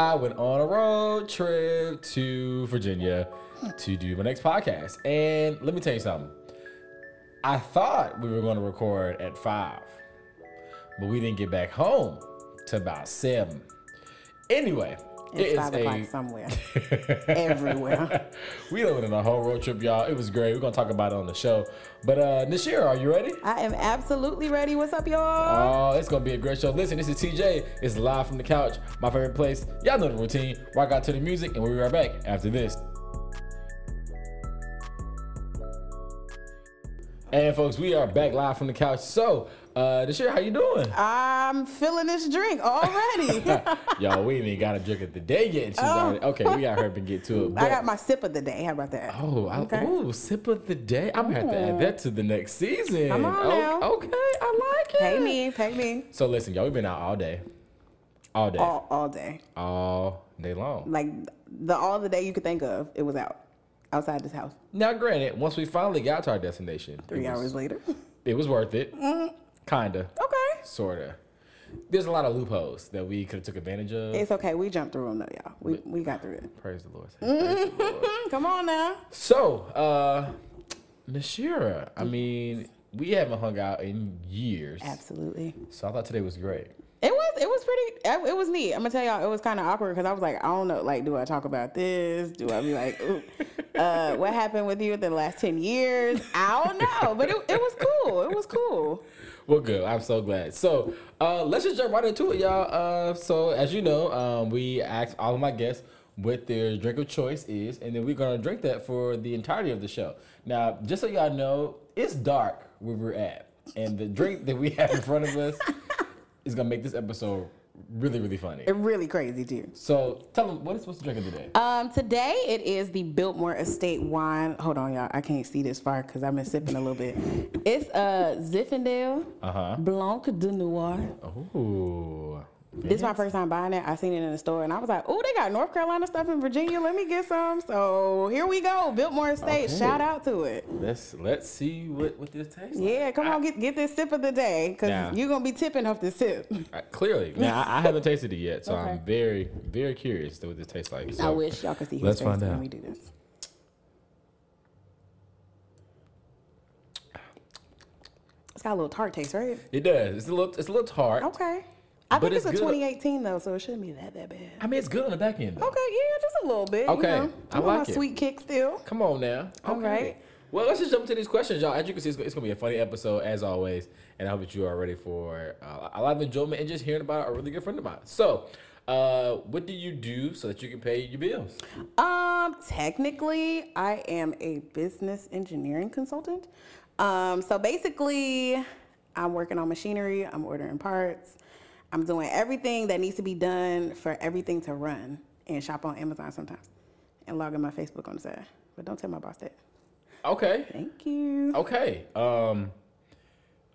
I went on a road trip to Virginia to do my next podcast. And let me tell you something. I thought we were going to record at five, but we didn't get back home to about seven. Anyway, It's is five a- o'clock somewhere. Everywhere. we done in a whole road trip, y'all. It was great. We're gonna talk about it on the show. But uh Nashira, are you ready? I am absolutely ready. What's up, y'all? Oh, it's gonna be a great show. Listen, this is TJ. It's live from the couch, my favorite place. Y'all know the routine. Rock out to the music, and we'll be right back after this. And folks, we are back live from the couch. So, uh, Nashira, how you doing? I'm feeling this drink already. Y'all, we ain't even got a drink of the day yet. She's Oh. already okay. We got her up and get to it. But, I got my sip of the day. How about that? Oh, I, Okay. ooh, sip of the day. I'm gonna have to add that to the next season. Come on O- now. Okay, I like it. Pay me, pay me. So listen, y'all, we've been out all day, all day, all, All, all day. day long. Like the all the day you could think of, it was out. Outside this house. Now, granted, once we finally got to our destination, Three was, hours later. it was worth it. Kinda, okay. sorta. There's a lot of loopholes that we could have took advantage of. It's okay. We jumped through them though, y'all. We we got through it. Praise the Lord. Praise the Lord. Come on now. So, uh, Nashira, I mean, we haven't hung out in years. Absolutely. So I thought today was great. It was it was pretty it was neat. I'm gonna tell y'all it was kind of awkward because I was like I don't know like do I talk about this? Do I be like Ooh, uh, what happened with you in the last ten years? I don't know, but it, it was cool. It was cool. Well, good. I'm so glad. So uh, let's just jump right into it, y'all. Uh, so as you know, um, we asked all of my guests what their drink of choice is, and then we're gonna drink that for the entirety of the show. Now, just so y'all know, it's dark where we're at, and the drink that we have in front of us is gonna make this episode really, really funny. It really crazy too. So tell them what is what's the drink of the day? Um, today it is the Biltmore Estate wine. Hold on, y'all. I can't see this far because I've been sipping a little bit. It's uh Zinfandel Uh huh. Blanc de Noir. Ooh. This is my first time buying it. I seen it in the store and I was like, oh, they got North Carolina stuff in Virginia. Let me get some. So here we go. Biltmore Estate. Okay. Shout out to it. Let's let's see what what this tastes like. Yeah, come on, get get this sip of the day because you're gonna be tipping off this sip. Uh, clearly, now I, I haven't tasted it yet, so I'm very, very curious to what this tastes like. I wish y'all could see his let's face find when out. we do this. It's got a little tart taste, right? It does. It's a little. It's a little tart. Okay. I But think it's, it's a good. 2018 though, so it shouldn't be that that bad. I mean, it's good on the back end. Though. Okay, yeah, just a little bit. Okay, you know. I I'm like a it. sweet kick still. Come on now. Okay. right. Well, let's just jump into these questions, y'all. As you can see, it's, it's gonna be a funny episode as always, and I hope that you are ready for uh, a lot of enjoyment and just hearing about a really good friend of mine. So, uh, what do you do so that you can pay your bills? Um, technically, I am a business engineering consultant. Um, so basically, I'm working on machinery, I'm ordering parts, I'm doing everything that needs to be done for everything to run and shop on Amazon sometimes and log in my Facebook on the side. But don't tell my boss that. Okay. Thank you. Okay. Um.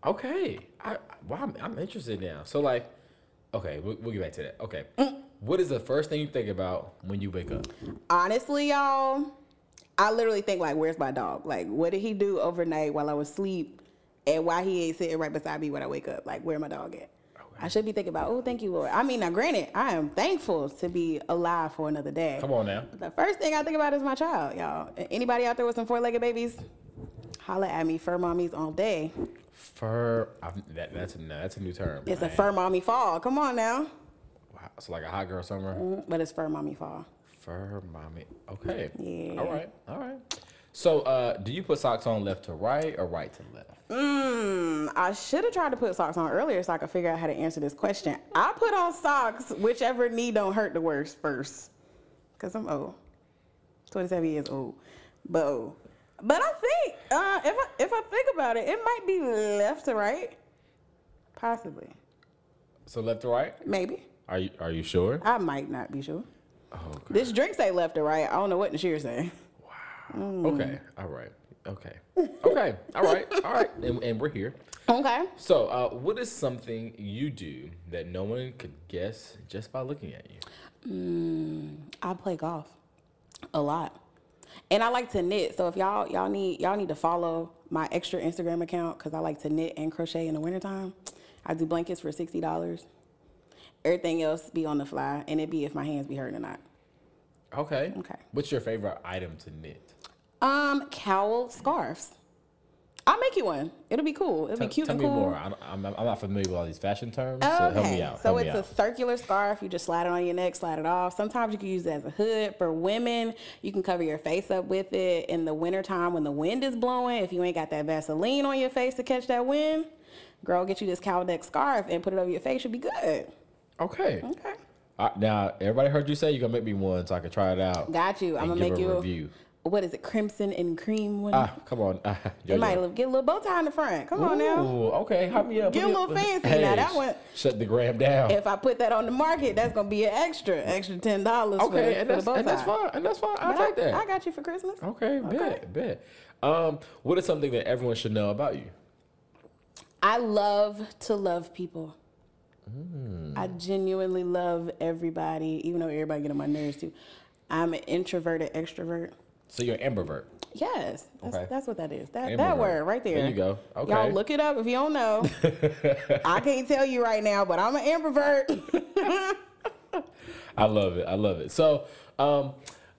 Okay. I, well, I'm, I'm interested now. So like, okay, we'll, we'll get back to that. Okay. What is the first thing you think about when you wake up? Honestly, y'all, I literally think like, where's my dog? Like, what did he do overnight while I was asleep? And why he ain't sitting right beside me when I wake up? Like, where my dog at? I should be thinking about, oh, thank you, Lord. I mean, now granted, I am thankful to be alive for another day. Come on now. The first thing I think about is my child, y'all. Anybody out there with some four-legged babies? Holla at me, fur mommies all day. Fur. That, that's a no, that's a new term. It's a fur mommy fall. Come on now. Wow, It's like a hot girl summer. Mm, But it's fur mommy fall. Fur mommy. Okay. Yeah. All right. All right. So, uh, do you put socks on left to right or right to left? Mm, I should have tried to put socks on earlier so I could figure out how to answer this question. I put on socks, whichever knee don't hurt the worst first. Because I'm old. 27 years old. But old. But I think, uh, if, I, if I think about it, it might be left to right. Possibly. So left to right? Maybe. Are you Are you sure? I might not be sure. Oh. This drink say left to right. I don't know what the sheer say. Okay. All right. Okay. Okay. All right. All right. And, and we're here. Okay. So, uh, what is something you do that no one could guess just by looking at you? I play golf a lot. And I like to knit. So if y'all y'all need y'all need to follow my extra Instagram account because I like to knit and crochet in the wintertime. I do blankets for sixty dollars. Everything else be on the fly, and it be if my hands be hurting or not. Okay. Okay. What's your favorite item to knit? Um, cowl scarves. I'll make you one. It'll be cool. It'll Tell, be cute tell and me more. I'm, I'm, I'm not familiar with all these fashion terms, so help me out. So help it's a out. circular scarf. You just slide it on your neck, slide it off. Sometimes you can use it as a hood. For women, you can cover your face up with it in the wintertime when the wind is blowing. If you ain't got that Vaseline on your face to catch that wind, girl, get you this cowl neck scarf and put it over your face. Should be good. okay. Okay. Now, everybody heard you say you're gonna make me one so I can try it out. Got you. I'm gonna make a you review. What is it? Crimson and cream one. Ah, come on. Ah, you Jojo. might look- get a little bow tie in the front. Come on now. Ooh, okay. Hop me up. Get a little fancy. Hey, Now, that one- Shut the gram down. If I put that on the market, that's gonna be an extra, extra ten dollars. okay, for, and for that's, the bow tie. and that's fine. And that's fine. I'll take that. I, got you for Christmas. okay, bet, bet. Um, what is something that everyone should know about you? I love to love people. Mm. I genuinely love everybody, even though everybody get on my nerves too. I'm an introverted extravert. So you're an ambivert. Yes, that's, Okay. that's what that is. That Ambivert. that word right there. There you go. Okay. Y'all look it up if you don't know. I can't tell you right now, but I'm an ambivert. I love it. I love it. So, um,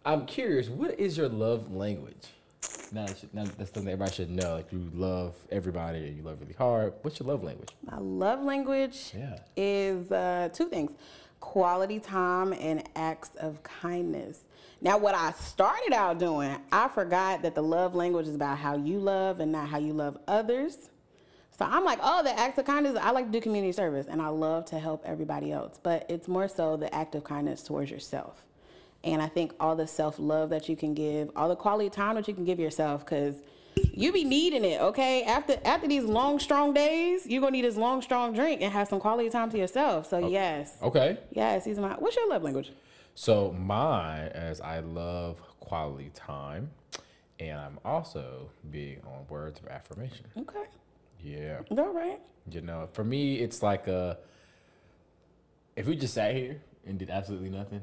I'm curious. What is your love language? Now, now that's something everybody should know. Like you love everybody, and you love really hard. What's your love language? My love language Yeah. is uh, two things quality time and acts of kindness. Now, what I started out doing, I forgot that the love language is about how you love and not how you love others. So I'm like, oh, the acts of kindness, I like to do community service and I love to help everybody else. But it's more so the act of kindness towards yourself. And I think all the self love that you can give, all the quality time that you can give yourself, because you be needing it, okay? After after these long, strong days, you're gonna need this long, strong drink and have some quality time to yourself. So yes. Okay. Yes, are my what's your love language? So mine, as I love quality time, and I'm also big on words of affirmation. Okay. Yeah. All right. You know, for me, it's like a. If we just sat here and did absolutely nothing,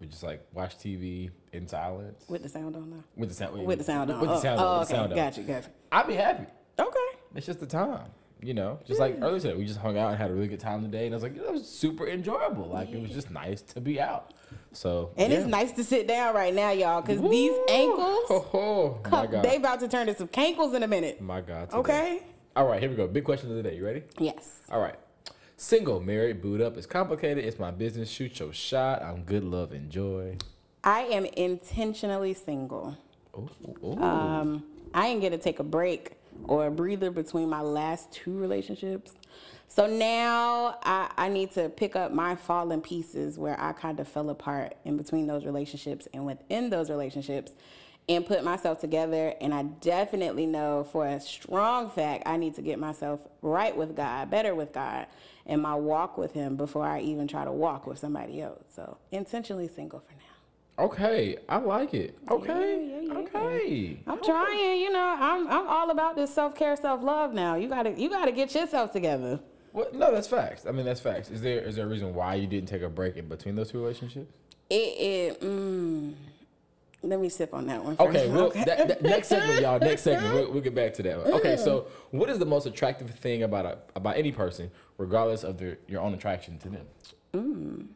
we just like watch TV in silence With the sound on now. with the sound With the sound on. with the Oh, sound oh, on, with the okay. sound on. Got you, got you. I'd be happy. Okay. It's just the time, you know. Just like earlier said, we just hung out and had a really good time today, and I was like, it was super enjoyable. Like it was just nice to be out. So And yeah. it's nice to sit down right now, y'all, because these ankles, Oh, oh, my God. they about to turn to some cankles in a minute. my God. today. Okay. All right, here we go. Big question of the day. You ready? Yes. All right. Single, married, boot up. It's complicated. It's my business. Shoot your shot. I'm good, love, enjoy. I am intentionally single. Ooh, ooh. Um, I get to take a break or a breather between my last two relationships. So now I, I need to pick up my fallen pieces where I kind of fell apart in between those relationships and within those relationships and put myself together. And I definitely know for a strong fact I need to get myself right with God, better with God, and my walk with Him before I even try to walk with somebody else. So intentionally single for now. okay, I like it. Okay, yeah, yeah. okay. I'm trying, you know. I'm I'm all about this self care, self love now. You gotta you gotta get yourself together. Well, no, that's facts. I mean, that's facts. Is there is there a reason why you didn't take a break in between those two relationships? It it mm, let me sip on that one first. Okay, well, that, that, next segment, y'all. Next segment, we'll, we'll get back to that. One. Okay, so what is the most attractive thing about a, about any person, regardless of their your own attraction to them?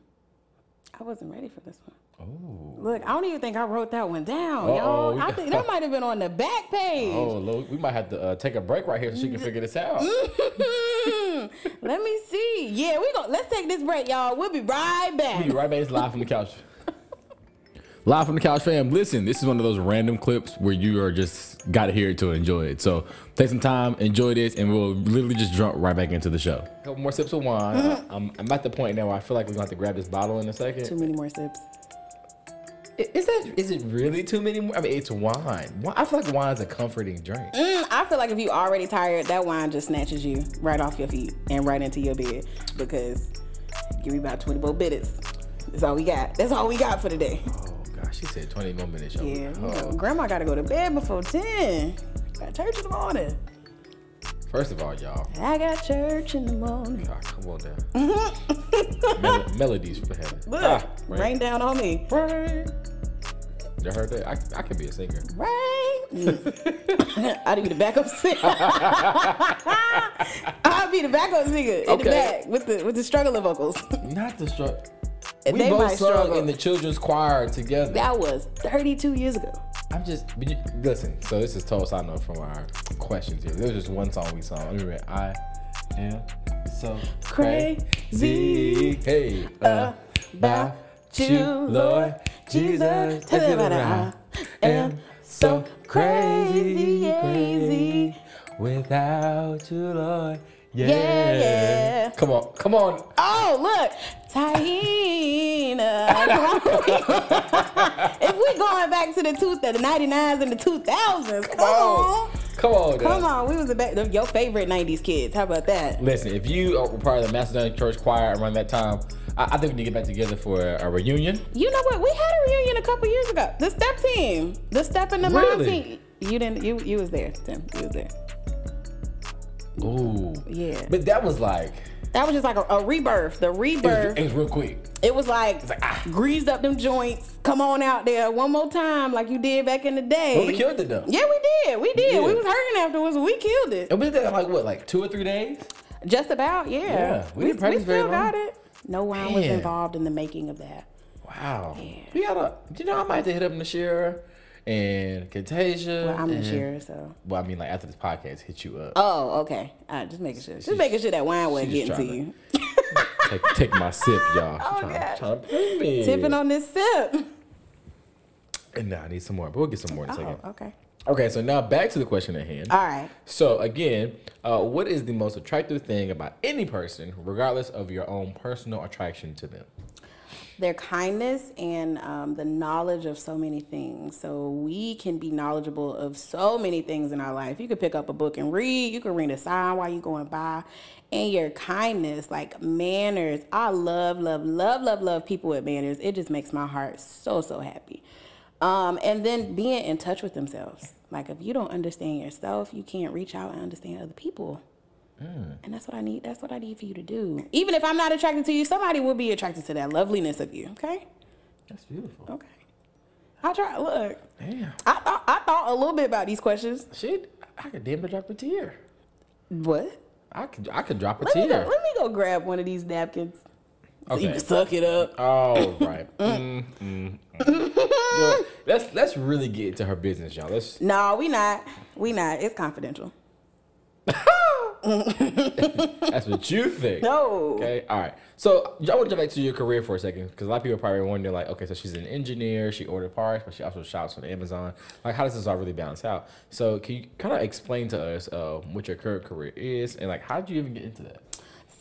I wasn't ready for this one. Oh, Look, I don't even think I wrote that one down, Uh-oh. y'all. I think that might have been on the back page. oh, Lord, we might have to uh, take a break right here so she can figure this out. Let me see. Yeah, we going let's take this break, y'all. We'll be right back. We'll be right back. It's live from the couch. Live from the couch, fam. Listen, this is one of those random clips where you are just got to hear it to enjoy it. So take some time, enjoy this, and we'll literally just jump right back into the show. A couple more sips of wine. Mm-hmm. I'm, I'm at the point now where I feel like we're gonna have to grab this bottle in a second. Too many more sips. Is that is it really too many more? I mean, it's wine. I feel like wine's a comforting drink. Mm, I feel like if you already tired, that wine just snatches you right off your feet and right into your bed because give me about 20 more minutes. That's all we got. That's all we got for today. Oh gosh, she said 20 more minutes. Yeah, Oh. grandma got to go to bed before 10. Got church in the morning. First of all, y'all, I got church in the morning. God, come on down. Mel- melodies from heaven. Look, Ah, rain. rain down on me. Rain. You heard that? I, I could be a singer. Right? I'd be the backup singer. I'd be the backup singer in the back with the with the struggling vocals. Not the struggle. And We they both sung in the children's choir together. That was 32 years ago. I'm just you, listen. So this is total side note from our questions here. There was just one song we sung. Let me read. I am so Crazy crazy. Hey, uh, about you, Lord Jesus. Tell about. I am so crazy, crazy. without you, Lord. Yeah. Yeah, yeah. Come on, come on. Oh, look, Tahina. if we going back to the two, the 99s and the 2000s, come on. Come on, Come now. on, we was the back, your favorite 90s kids. How about that? Listen, if you were part of the Macedonian Church Choir around that time, I, I think we need to get back together for a, a reunion. You know what? We had a reunion a couple years ago. The step team, the step and the mom Really? team. You didn't. You you was there, Tim. You was there. Ooh. Yeah. But that was like, That was just like a, a rebirth. The it was, rebirth. it was real quick. It was like, like, ah. greased up them joints. Come on out there one more time, like you did back in the day. But we killed it though. Yeah, we did. We did. did. We was hurting afterwards. We killed it. We did that like what, like two or three days? Just about, yeah. Yeah, we we, practice still got it. No wine was involved in the making of that. Wow. Yeah. We gotta, you know, I might have to hit up Nashira and Contagia. Well, I'm and- share, so. Well, I mean, like after this podcast, hit you up. Oh, okay. All right, just making sure. Just making sure that wine wasn't getting to you. take, take my sip, y'all. Oh, trying, trying to me. Tipping on this sip. And now I need some more, but we'll get some more in a Oh, second. okay. Okay, so now back to the question at hand. All right. So again, uh, what is the most attractive thing about any person, regardless of your own personal attraction to them? Their kindness and um, the knowledge of so many things. So we can be knowledgeable of so many things in our life. You could pick up a book and read. You can read a sign while you're going by. And your kindness, like manners. I love, love, love, love, love people with manners. It just makes my heart so, so happy. Um, and then being in touch with themselves. Like if you don't understand yourself, you can't reach out and understand other people. And that's what I need. That's what I need for you to do. Even if I'm not attracted to you, somebody will be attracted to that loveliness of you. Okay. That's beautiful. Okay. I try. Look, Damn. I thought I thought a little bit about these questions. Shit, I could damn drop a tear. What? I could, I could drop a Let me, go, tear. let me go grab one of these napkins. So you Okay. can suck it up. Oh right. mm, mm, mm. Yo, let's let's really get into her business, y'all. Let's. No, we not. We not. It's confidential. That's what you think. No. Okay. All right. So I want to jump back to your career for a second because a lot of people are probably wondering, like, okay, so she's an engineer, she ordered parts, but she also shops on Amazon. Like, how does this all really balance out? So can you kind of explain to us uh, what your current career is and like how did you even get into that?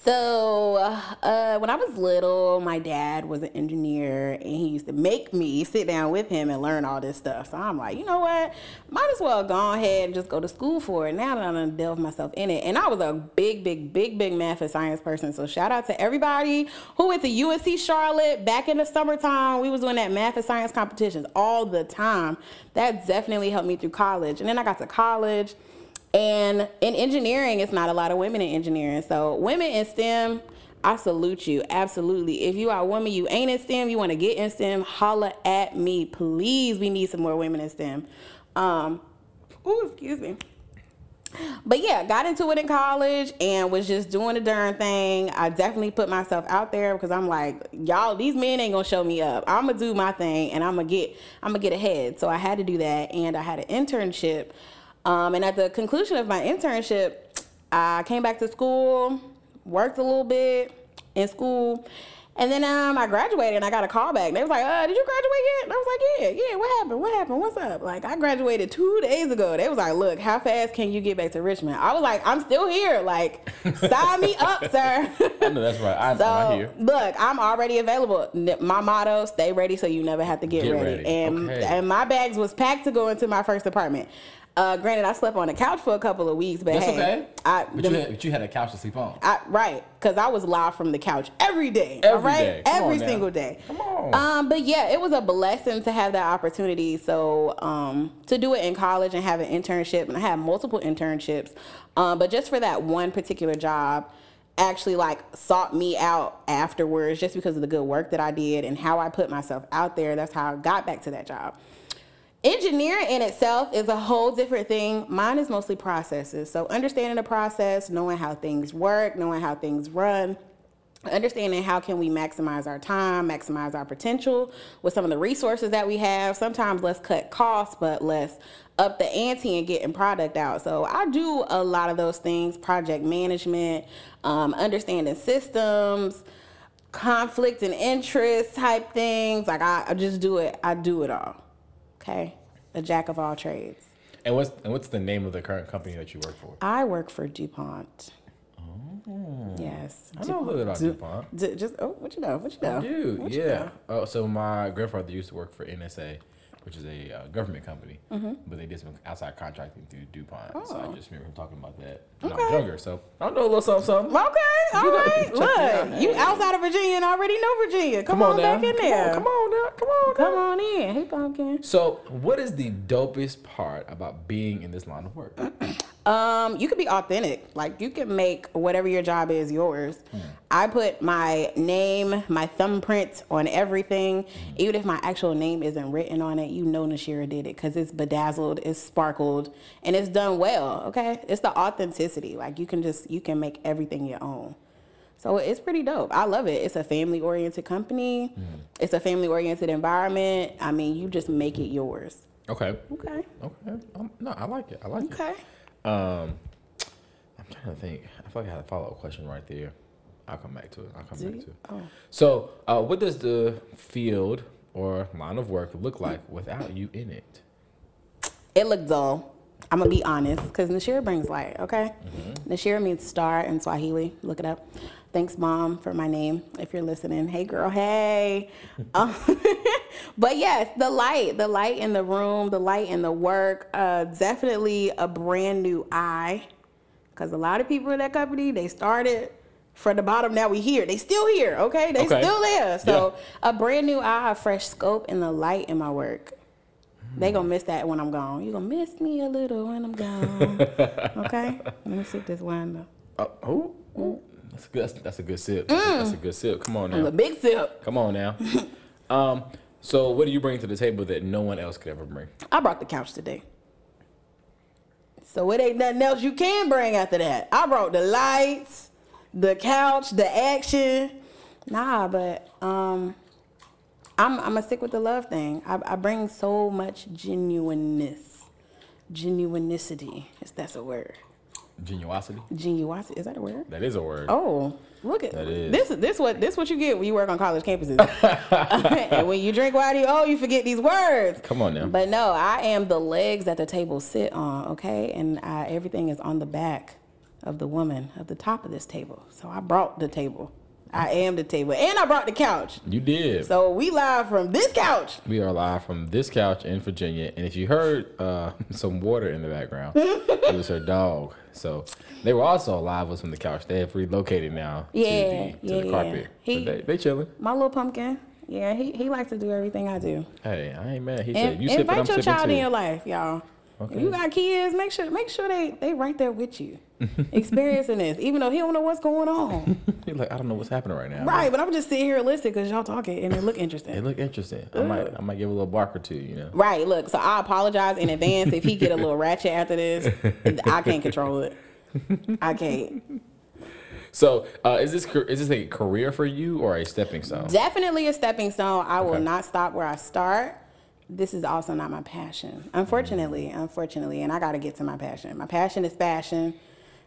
So, uh, when I was little, my dad was an engineer and he used to make me sit down with him and learn all this stuff. So I'm like, you know what? Might as well go ahead and just go to school for it now that I'm gonna delve myself in it. And I was a big, big, big, big math and science person. So shout out to everybody who went to UNC Charlotte back in the summertime. We was doing that math and science competitions all the time. That definitely helped me through college. And then I got to college. And in engineering, it's not a lot of women in engineering. So women in STEM, I salute you. Absolutely. If you are a woman, you ain't in STEM, you want to get in STEM, holla at me. Please, we need some more women in STEM. Um, ooh, excuse me. But yeah, got into it in college and was just doing the darn thing. I definitely put myself out there because I'm like, y'all, these men ain't gonna show me up. I'm gonna do my thing and I'm gonna get, I'm gonna get ahead. So I had to do that, and I had an internship. Um, and at the conclusion of my internship, I came back to school, worked a little bit in school, and then um, I graduated and I got a call back. And They was like, uh, did you graduate yet? And I was like, yeah, yeah, what happened? What happened? What's up? Like, I graduated two days ago. They was like, look, how fast can you get back to Richmond? I was like, I'm still here. Like, sign me up, sir. I know that's right. I, I'm So here. look, I'm already available. My motto: stay ready, so you never have to get, Get ready. ready. And Okay. and my bags was packed to go into my first apartment. Uh, granted, I slept on the couch for a couple of weeks, but That's hey, okay. I, But the- you, had, but you had a couch to sleep on. I, right, because I was live from the couch every day. Every all right? day. Every now. single day. Come on. Um, but yeah, it was a blessing to have that opportunity. So um, to do it in college and have an internship, and I had multiple internships, um, but just for that one particular job, actually like sought me out afterwards just because of the good work that I did and how I put myself out there. That's how I got back to that job. Engineering in itself is a whole different thing. Mine is mostly processes. So understanding the process, knowing how things work, knowing how things run, understanding how can we maximize our time, maximize our potential with some of the resources that we have. Sometimes let's cut costs, but let's up the ante and getting product out. So I do a lot of those things: project management, um, understanding systems conflict and interest type things. Like I, I just do it. I do it all. Okay, a jack of all trades. And what's and what's the name of the current company that you work for? I work for DuPont. Oh. Yes. I know a little about Du- DuPont. Du- just oh, what you know? What you know? Dude, What you yeah. know? Oh, so my grandfather used to work for NSA, which is a uh, government company, Mm-hmm. but they did some outside contracting through DuPont. So I Oh. just remember him talking about that when I was younger. So I know a little something, something. Okay, all You right. check it out. Look, you outside of Virginia and already know Virginia. Come, on, now. back in Come there. on, come on now. Come on. Come now. on in. Hey, pumpkin. So, what is the dopest part about being in this line of work? Um, you can be authentic. Like you can make whatever your job is yours. I put my name, my thumbprint on everything. Even if my actual name isn't written on it, you know Nashira did it because it's bedazzled, it's sparkled, and it's done well. Okay, it's the authenticity. Like you can just you can make everything your own. So it's pretty dope. I love it. It's a family oriented company. It's a family oriented environment. I mean, you just make it yours. Okay. Okay. Okay. Um, no, I like it. I like it. Okay. it. Um, I'm trying to think. I feel like I had a follow up question right there. I'll come back to it. I'll come Do back you? to it. Oh. So, uh, what does the field or line of work look like without you in it? It looked dull. I'm gonna be honest, because Nashira brings light. Okay, Nashira means star in Swahili. Look it up. Thanks, mom, for my name. If you're listening, hey girl, hey. Um, but yes, the light, the light in the room, the light in the work. Uh, definitely a brand new eye, because a lot of people in that company they started from the bottom. Now we here. They still here. Okay, they Okay. still there. So a brand new eye, a fresh scope, and the light in my work. They gonna miss that when I'm gone. You gonna miss me a little when I'm gone. okay. Let me sip this wine though. Uh, oh, oh, that's a good. That's, that's a good sip. That's a good sip. Come on now. A big sip. Come on now. um, so what do you bring to the table that no one else could ever bring? I brought the couch today. So it ain't nothing else you can bring after that. I brought the lights, the couch, the action. Nah, but um, I'm I'm gonna stick with the love thing. I, I bring so much genuineness, genuinicity. If that's a word. Genuosity. Genuosity is that a word? That is a word. Oh, look at That is. this. This what this what you get when you work on college campuses. and when you drink whitey, oh, you forget these words. Come on now. But no, I am the legs that the table sit on. Okay, and I, everything is on the back of the woman of the top of this table. So I brought the table. I am the table, and I brought the couch. You did. So we live from this couch. We are live from this couch in Virginia, and if you heard uh, some water in the background, it was her dog. So they were also live with from the couch. They have relocated now Yeah, to the, to yeah, the yeah. carpet. He- they, they chilling. My little pumpkin. Yeah, he, he likes to do everything I do. Hey, I ain't mad. He And, said, "You invite your child too." in your life, y'all. Okay. If you got kids, make sure make sure they they right there with you, experiencing this, even though he don't know what's going on. He's like, I don't know what's happening right now. right, but I'm just sitting here listening because y'all talking and it look interesting. It look interesting. I might, I might give a little bark or two. You know. Right, look. So I apologize in advance if he get a little ratchet after this. I can't control it. I can't. So, uh, is this is this a career for you or a stepping stone? Definitely a stepping stone. I will not stop where I start. This is also not my passion. Unfortunately, unfortunately, and I got to get to my passion. My passion is fashion.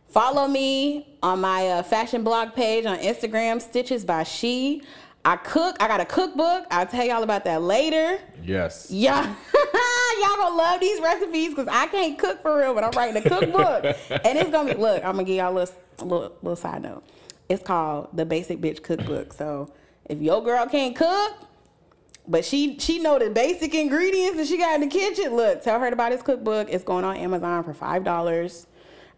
Follow me on my uh, fashion blog page on Instagram, Stitches by She. I cook. I got a cookbook. I'll tell y'all about that later. Yes. Yeah, y'all gonna love these recipes because I can't cook for real, but I'm writing a cookbook, and it's gonna be. Look, I'm gonna give y'all a little, little, little side note. It's called the Basic Bitch Cookbook. So if your girl can't cook, but she she know the basic ingredients that she got in the kitchen, look, tell her about this cookbook. It's going on Amazon for five dollars.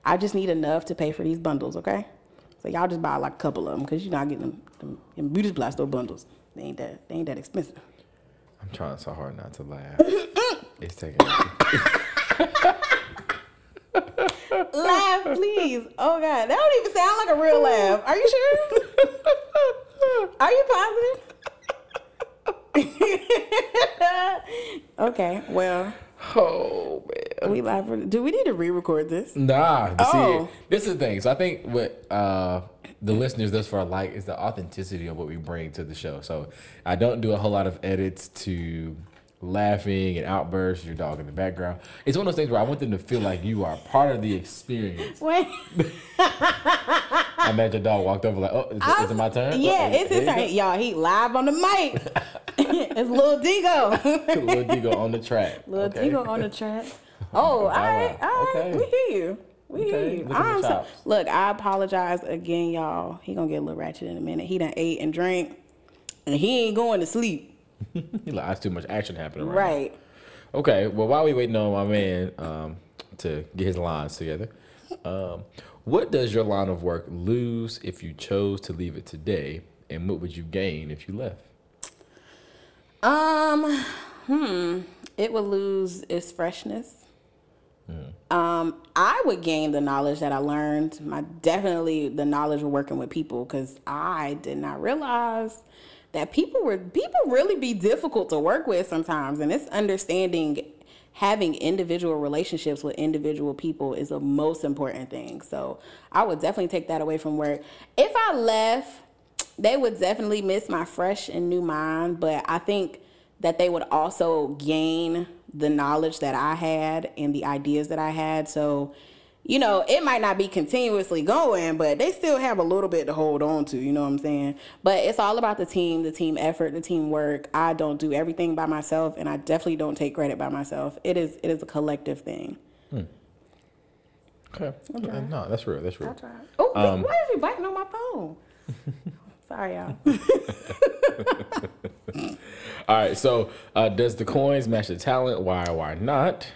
I just need enough to pay for these bundles, okay? So y'all just buy like a couple of them because you're not getting them, them, them beauty supply store bundles. They ain't that they ain't that expensive. I'm trying so hard not to laugh. it's taking. laugh, please. Oh God, that don't even sound like a real laugh. Are you sure? Are you positive? okay, well, Oh man. we live. For, do we need to re-record this? Nah, Oh. see, this is the thing. So I think what uh, the listeners thus far like is the authenticity of what we bring to the show. So I don't do a whole lot of edits to laughing and outbursts, your dog in the background. It's one of those things where I want them to feel like you are part of the experience. Wait. I imagine your dog walked over like, oh, is, it- is it my turn? Yeah, Oh, it's his turn. Y'all, he live on the mic. it's Lil Digo. go. Little Digo on the track. Lil okay. Digo on the track. Oh, all right, all right. Okay. We hear you. We hear you. I'm so, look, I apologize again, y'all. He gonna get a little ratchet in a minute. He done ate and drank, and he ain't going to sleep. Like, "That's too much action happening right, Right. now." Okay, well, while we waiting on my man um, to get his lines together, um, what does your line of work lose if you chose to leave it today, and what would you gain if you left? Um, hmm. It would lose its freshness. Um, I would gain the knowledge that I learned. My definitely the knowledge of working with people because I did not realize that people were people really be difficult to work with sometimes, and it's understanding having individual relationships with individual people is the most important thing. So I would definitely take that away from work. If I left, they would definitely miss my fresh and new mind, but I think that they would also gain the knowledge that I had and the ideas that I had. So, you know, it might not be continuously going, but they still have a little bit to hold on to, you know what I'm saying? But it's all about the team, the team effort, the teamwork. I don't do everything by myself and I definitely don't take credit by myself. It is it is a collective thing. Okay, Uh, no, that's real. That's real. Oh, why is you biting on my phone? Sorry, y'all. All right, so uh, does the coins match the talent? Why why not?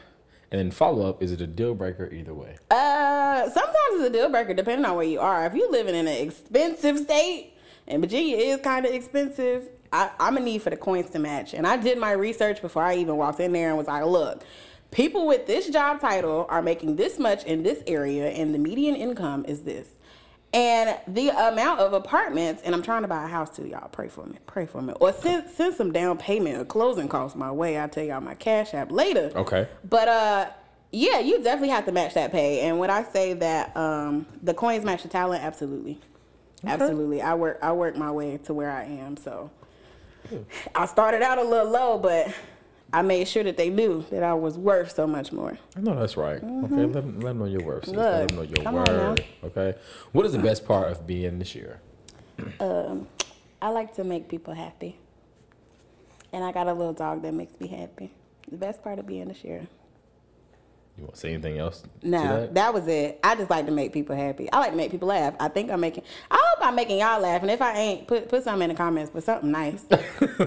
And then follow up: Is it a deal breaker either way? Uh, sometimes it's a deal breaker depending on where you are. If you're living in an expensive state, and Virginia is kind of expensive, I, I'm gonna need for the coins to match. And I did my research before I even walked in there and was like, look, people with this job title are making this much in this area, and the median income is this. And the amount of apartments, and I'm trying to buy a house too, y'all. Pray for me. Pray for me. Or send send some down payment or closing costs my way. I'll tell y'all my cash app later. Okay. But uh yeah, you definitely have to match that pay. And when I say that um the coins match the talent, absolutely. Absolutely. I work I work my way to where I am. So I started out a little low, but I made sure that they knew that I was worth so much more. I know that's right. Okay, let them, let them know your worth. sis. let them know your come on now. word. Okay. What is the best part of being this year? Um, I like to make people happy. And I got a little dog that makes me happy. The best part of being a share. You want to say anything else? No, that? that? was it. I just like to make people happy. I like to make people laugh. I think I'm making. I hope I'm making y'all laugh. And if I ain't, put put something in the comments. but something nice.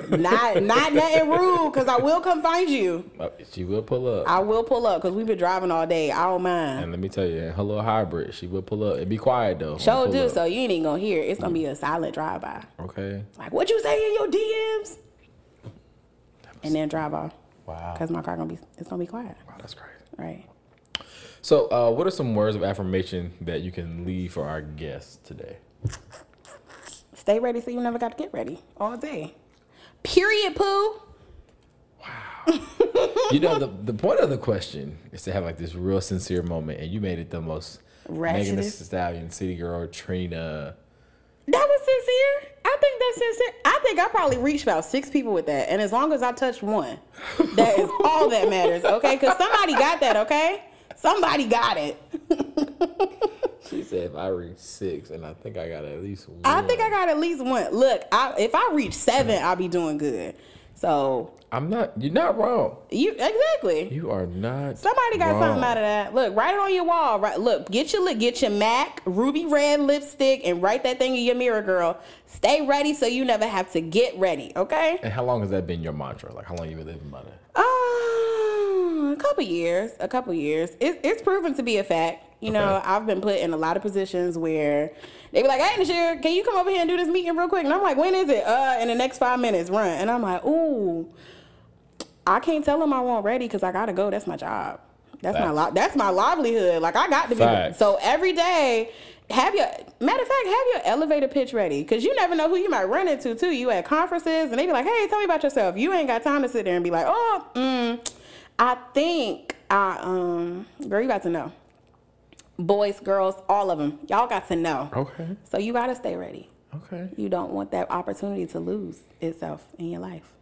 not not nothing rude, cause I will come find you. Uh, she will pull up. I will pull up, cause we've been driving all day. I don't mind. and let me tell you, little hybrid, she will pull up. And be quiet though. Show pull do so you ain't even gonna hear. it. It's gonna be a silent drive by. Okay. Like what you say in your DMs, and then drive off, Wow. cause my car gonna be it's gonna be quiet. Wow, that's great. Right. So, uh, what are some words of affirmation that you can leave for our guests today? Stay ready so you never got to get ready all day. Period. Pooh. Wow. You know, the, the point of the question is to have like this real sincere moment, and you made it the most Megan Thee. Stallion, City Girl, Trina. That was sincere. I think that's sincere. I think I probably reached about six people with that, and as long as I touched one, that is all that matters. Okay, because somebody got that. Okay, somebody got it. She said if I reach six, and I think I got at least one. I think I got at least one. Look, I, if I reach seven, I'll be doing good. So I'm not. You're not wrong. you exactly. You are not. Somebody got wrong. something out of that. Look, write it on your wall. Right, look, get your get your MAC ruby red lipstick, and write that thing in your mirror, girl. Stay ready so you never have to get ready. Okay. And how long has that been your mantra? Like how long you been living by that? Um, a couple years. A couple years. It, it's proven to be a fact. You know, I've been put in a lot of positions where they be like, "Hey, Nashir, can you come over here and do this meeting real quick?" And I'm like, "When is it?" Uh, in the next five minutes. Run. And I'm like, "Ooh, I can't tell them I won't ready because I gotta go. That's my job. That's my Facts. li- That's my livelihood. Like I got to be. Facts. So every day." have your matter of fact, have your elevator pitch ready because you never know who you might run into too. You at conferences and they be like, "Hey, tell me about yourself." You ain't got time to sit there and be like, "Oh, mm, I think I um, girl, you got to know." Boys, girls, all of them, y'all got to know. Okay. So you got to stay ready. Okay. You don't want that opportunity to lose itself in your life.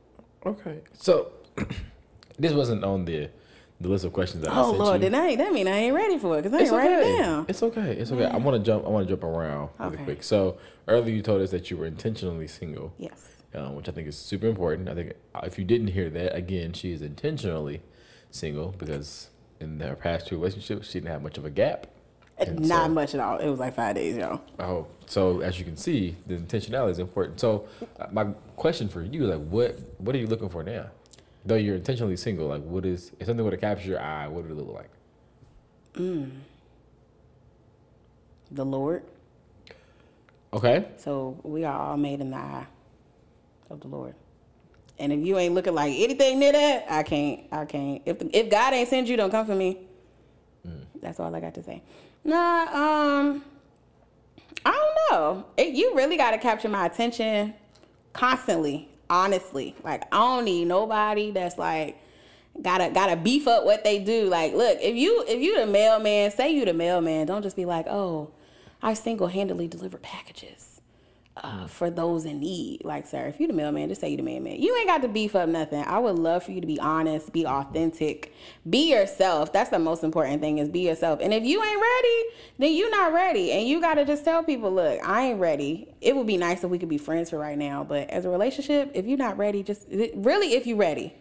Okay. So this wasn't on the the list of questions that I Oh sent Lord, you. I ain't, that mean I ain't ready for it because I It's ain't okay. it down. It's okay. It's okay. I want to jump. I want to jump around really Okay. quick. So earlier you told us that you were intentionally single, Yes. um, which I think is super important. I think uh, if you didn't hear that, again, she is intentionally single because in her past two relationships, she didn't have much of a gap. And Not so- much at all. It was like five days, y'all. Oh, so as you can see, the intentionality is important. So, uh, my question for you, like, what what are you looking for now? Though you're intentionally single, like, what is if something were to capture your eye? What would it look like? The Lord. Okay. So we are all made in the eye of the Lord. And if you ain't looking like anything near that, I can't. I can't. If if God ain't sent you, don't come for me. That's all I got to say. Nah. Um. I don't know. It, you really got to capture my attention constantly. Honestly, like I don't need nobody that's like gotta gotta beef up what they do. Like, look, if you if you the mailman, say you the mailman. Don't just be like, oh, I single handedly deliver packages uh, for those in need. Like, sir, if you the mailman, just say you the mailman. You ain't got to beef up nothing. I would love for you to be honest, be authentic, be yourself. That's the most important thing is be yourself. And if you ain't ready, then you not ready. And you gotta just tell people, look, I ain't ready. It would be nice if we could be friends for right now. But as a relationship, if you're not ready, just really if you're ready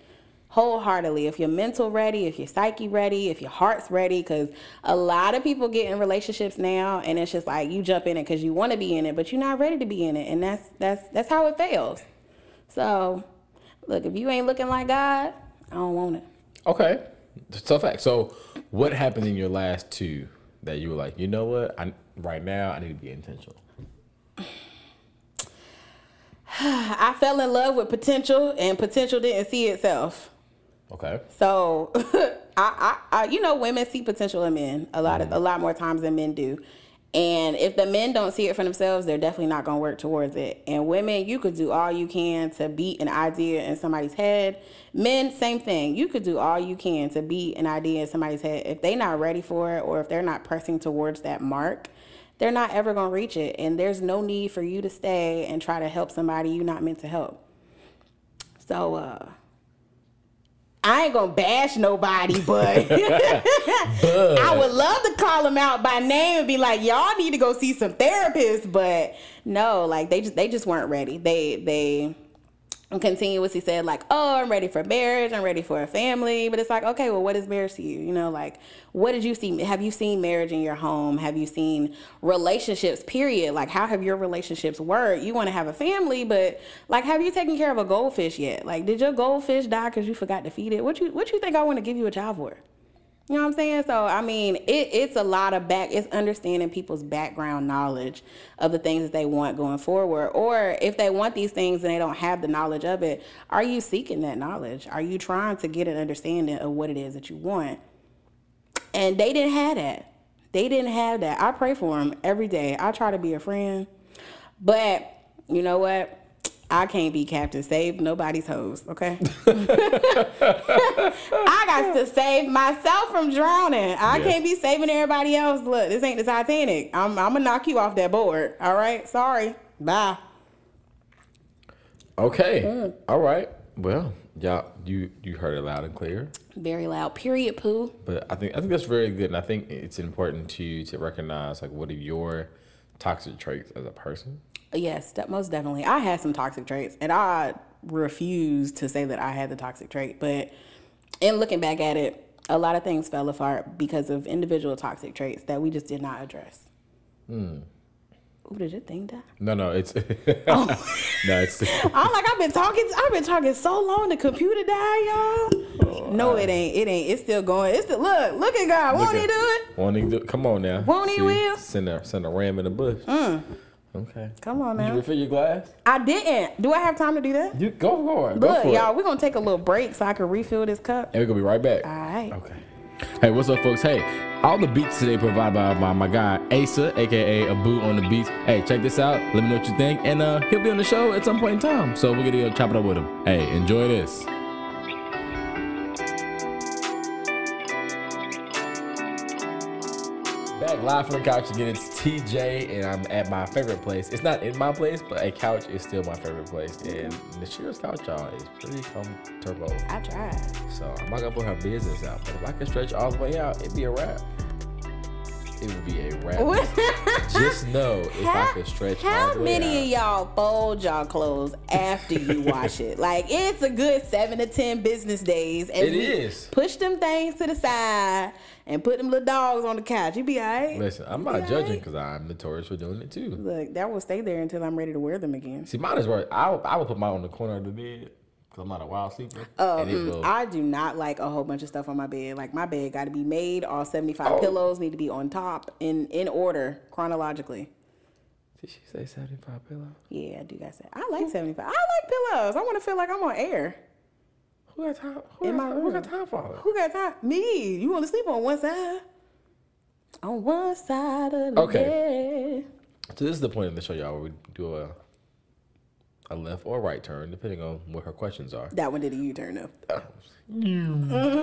wholeheartedly if your mental ready if your psyche ready if your heart's ready because a lot of people get in relationships now and it's just like you jump in it because you want to be in it but you're not ready to be in it and that's that's that's how it fails so look if you ain't looking like god i don't want it Okay. So fact. So, what happened in your last two that you were like, you know what? I right now I need to be intentional. i fell in love with potential and potential didn't see itself Okay. So I, I, I, you know, women see potential in men a lot of a lot more times than men do. And if the men don't see it for themselves, they're definitely not gonna work towards it. And women, you could do all you can to beat an idea in somebody's head. Men, same thing. You could do all you can to beat an idea in somebody's head. If they're not ready for it or if they're not pressing towards that mark, they're not ever gonna reach it. And there's no need for you to stay and try to help somebody you're not meant to help. So uh I ain't gonna bash nobody, but I would love to call them out by name and be like, y'all need to go see some therapists. But no, like they just they just weren't ready. They they continuously said like, oh, I'm ready for marriage, I'm ready for a family. But it's like, okay, well, what is marriage to you? You know, like, what did you see? Have you seen marriage in your home? Have you seen relationships? Period. Like, how have your relationships worked? You want to have a family, but like, have you taken care of a goldfish yet? Like, did your goldfish die because you forgot to feed it? What you what you think I want to give you a child for? You know what I'm saying? So I mean, it, it's a lot of back. It's understanding people's background knowledge of the things that they want going forward, or if they want these things and they don't have the knowledge of it, are you seeking that knowledge? Are you trying to get an understanding of what it is that you want? And they didn't have that. They didn't have that. I pray for them every day. I try to be a friend, but you know what? I can't be Captain Save nobody's hose, okay? I got to save myself from drowning. I Yeah. can't be saving everybody else. Look, this ain't the Titanic. I'm, I'm gonna knock you off that board. All right, sorry. Bye. Okay. Mm. All right. Well, y'all, you you heard it loud and clear. Very loud. Period. Poo. But I think I think that's very good, and I think it's important to to recognize like what are your toxic traits as a person. Yes, that most definitely. I had some toxic traits, and I refuse to say that I had the toxic trait. But in looking back at it, a lot of things fell apart because of individual toxic traits that we just did not address. Hmm. Ooh, did your thing die? No, no, it's Oh. no, it's I'm like, I've been talking, I've been talking so long. The computer died, y'all. no, it ain't. It ain't. It's still going. It's still look. Look at God. Won't Look he do it? Won't he do? Come on now. Won't he See? will? Send a send a ram in the bush. Okay. Come on Did you refill your glass? I didn't. Do I have time to do that? You go for it. Go Look, for y'all, it. we're gonna take a little break so I can refill this cup. And we're gonna be right back. All right. Okay. Hey, what's up, folks? Hey, all the beats today provided by my, my guy Asa, aka Abu on the beats. Hey, check this out. Let me know what you think, and uh, he'll be on the show at some point in time. So we're gonna go chop it up with him. Hey, enjoy this. Back live from the couch again. It's TJ, and I'm at my favorite place. It's not in my place, but a couch is still my favorite place. Mm-hmm. And Nashira's couch, y'all, is pretty comfortable. I tried. So I'm not gonna put her business out, but if I can stretch all the way out, it'd be a wrap. It would be a wrap. Just know if I could stretch all How many of y'all fold y'all clothes after you wash it? Like it's a good seven to ten business days, and It is. Push them things to the side and put them little dogs on the couch. You be alright. Listen, I'm not be judging because I'm notorious for doing it too. Look, that will stay there until I'm ready to wear them again. See, mine is right. I I would put mine on the corner of the bed because I'm not a wild sleeper. Uh, and it mm, will. I do not like a whole bunch of stuff on my bed. Like my bed got to be made. All seventy five Oh. pillows need to be on top in in order chronologically. Did she say 75 pillows? Yeah, I do got that. I like seventy five. I like pillows. I want to feel like I'm on air. Who got time? Who, In got, who got time for all that? Who got time? Me. You want to sleep on one side? On one side of the Okay. bed. So this is the point of the show, y'all, where we do a a left or right turn, depending on what her questions are. That one did a U turn though.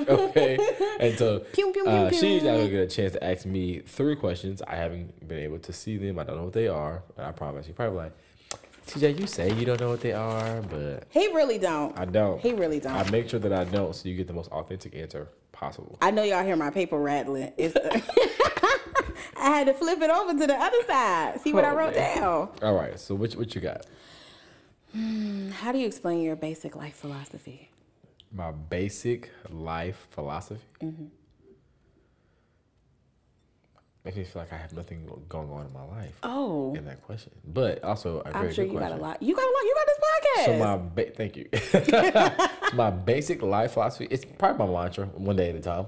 okay. And so Pew, pew, pew, uh, pew. she's now gonna get a chance to ask me three questions. I haven't been able to see them. I don't know what they are. I promise. You probably like, TJ, you say you don't know what they are, but He really don't. I don't. He really don't. I make sure that I don't, so you get the most authentic answer possible. I know y'all hear my paper rattling. It's I had to flip it over to the other side. See what I Oh, wrote man. down. All right. So what what you got? How do you explain your basic life philosophy? My basic life philosophy. Mm-hmm. Makes me feel like I have nothing going on in my life. Oh, In that question, but also a very I'm sure good you question. got a lot. You got a lot. You got this podcast. So my ba- thank you. my basic life philosophy it's probably my mantra, one day at a time.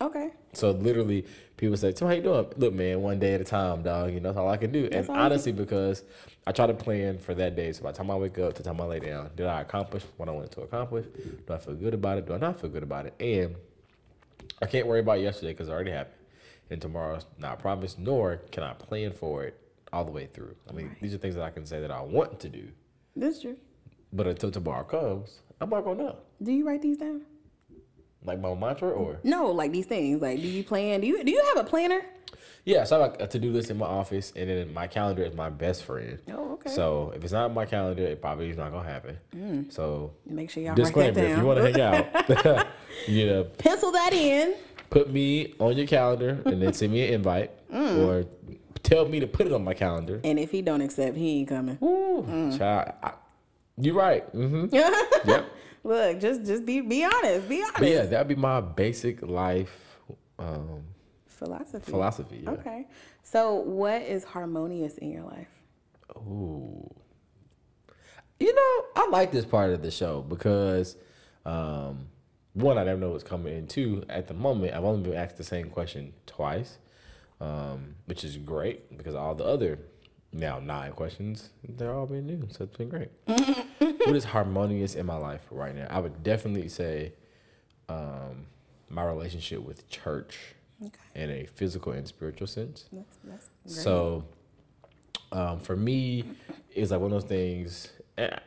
okay. So literally, people say, "So how you doing?" Look, man, one day at a time, dog. You know that's all I can do. That's and honestly, because I try to plan for that day. So by the time I wake up to the time I lay down, did I accomplish what I wanted to accomplish? Do I feel good about it? Do I not feel good about it? And I can't worry about yesterday because it already happened, and tomorrow's not promised. Nor can I plan for it all the way through. I mean, these are things that I can say that I want to do, This is true. but until tomorrow comes, I'm not gonna know. Do you write these down? Like my mantra, or No, like these things. Like, do you plan? Do you do you have a planner? Yeah, so I have a to do list in my office, and then my calendar is my best friend. Oh, okay. Mm. So if it's not my calendar, it probably is not gonna happen. So Make sure y'all disclaimer: if you want to hang out, you know, Pencil that in. put me on your calendar, and then send me an invite, Mm. or tell me to put it on my calendar. And if he don't accept, he ain't coming. Ooh, Mm. child, I, you're right. hmm yep. Look, just just be be honest. Be honest. But yeah, that'd be my basic life um, Philosophy. philosophy. Yeah. Okay. So, what is harmonious in your life? Ooh. You know, I like this part of the show because um, one, I never know what's coming in. Two, at the moment, I've only been asked the same question twice, um, which is great because all the other now nine questions, they're all been new. So it's been great. what is harmonious in my life right now? I would definitely say um, my relationship with church Okay. in a physical and spiritual sense. That's, that's great. So, um, for me, it's like one of those things.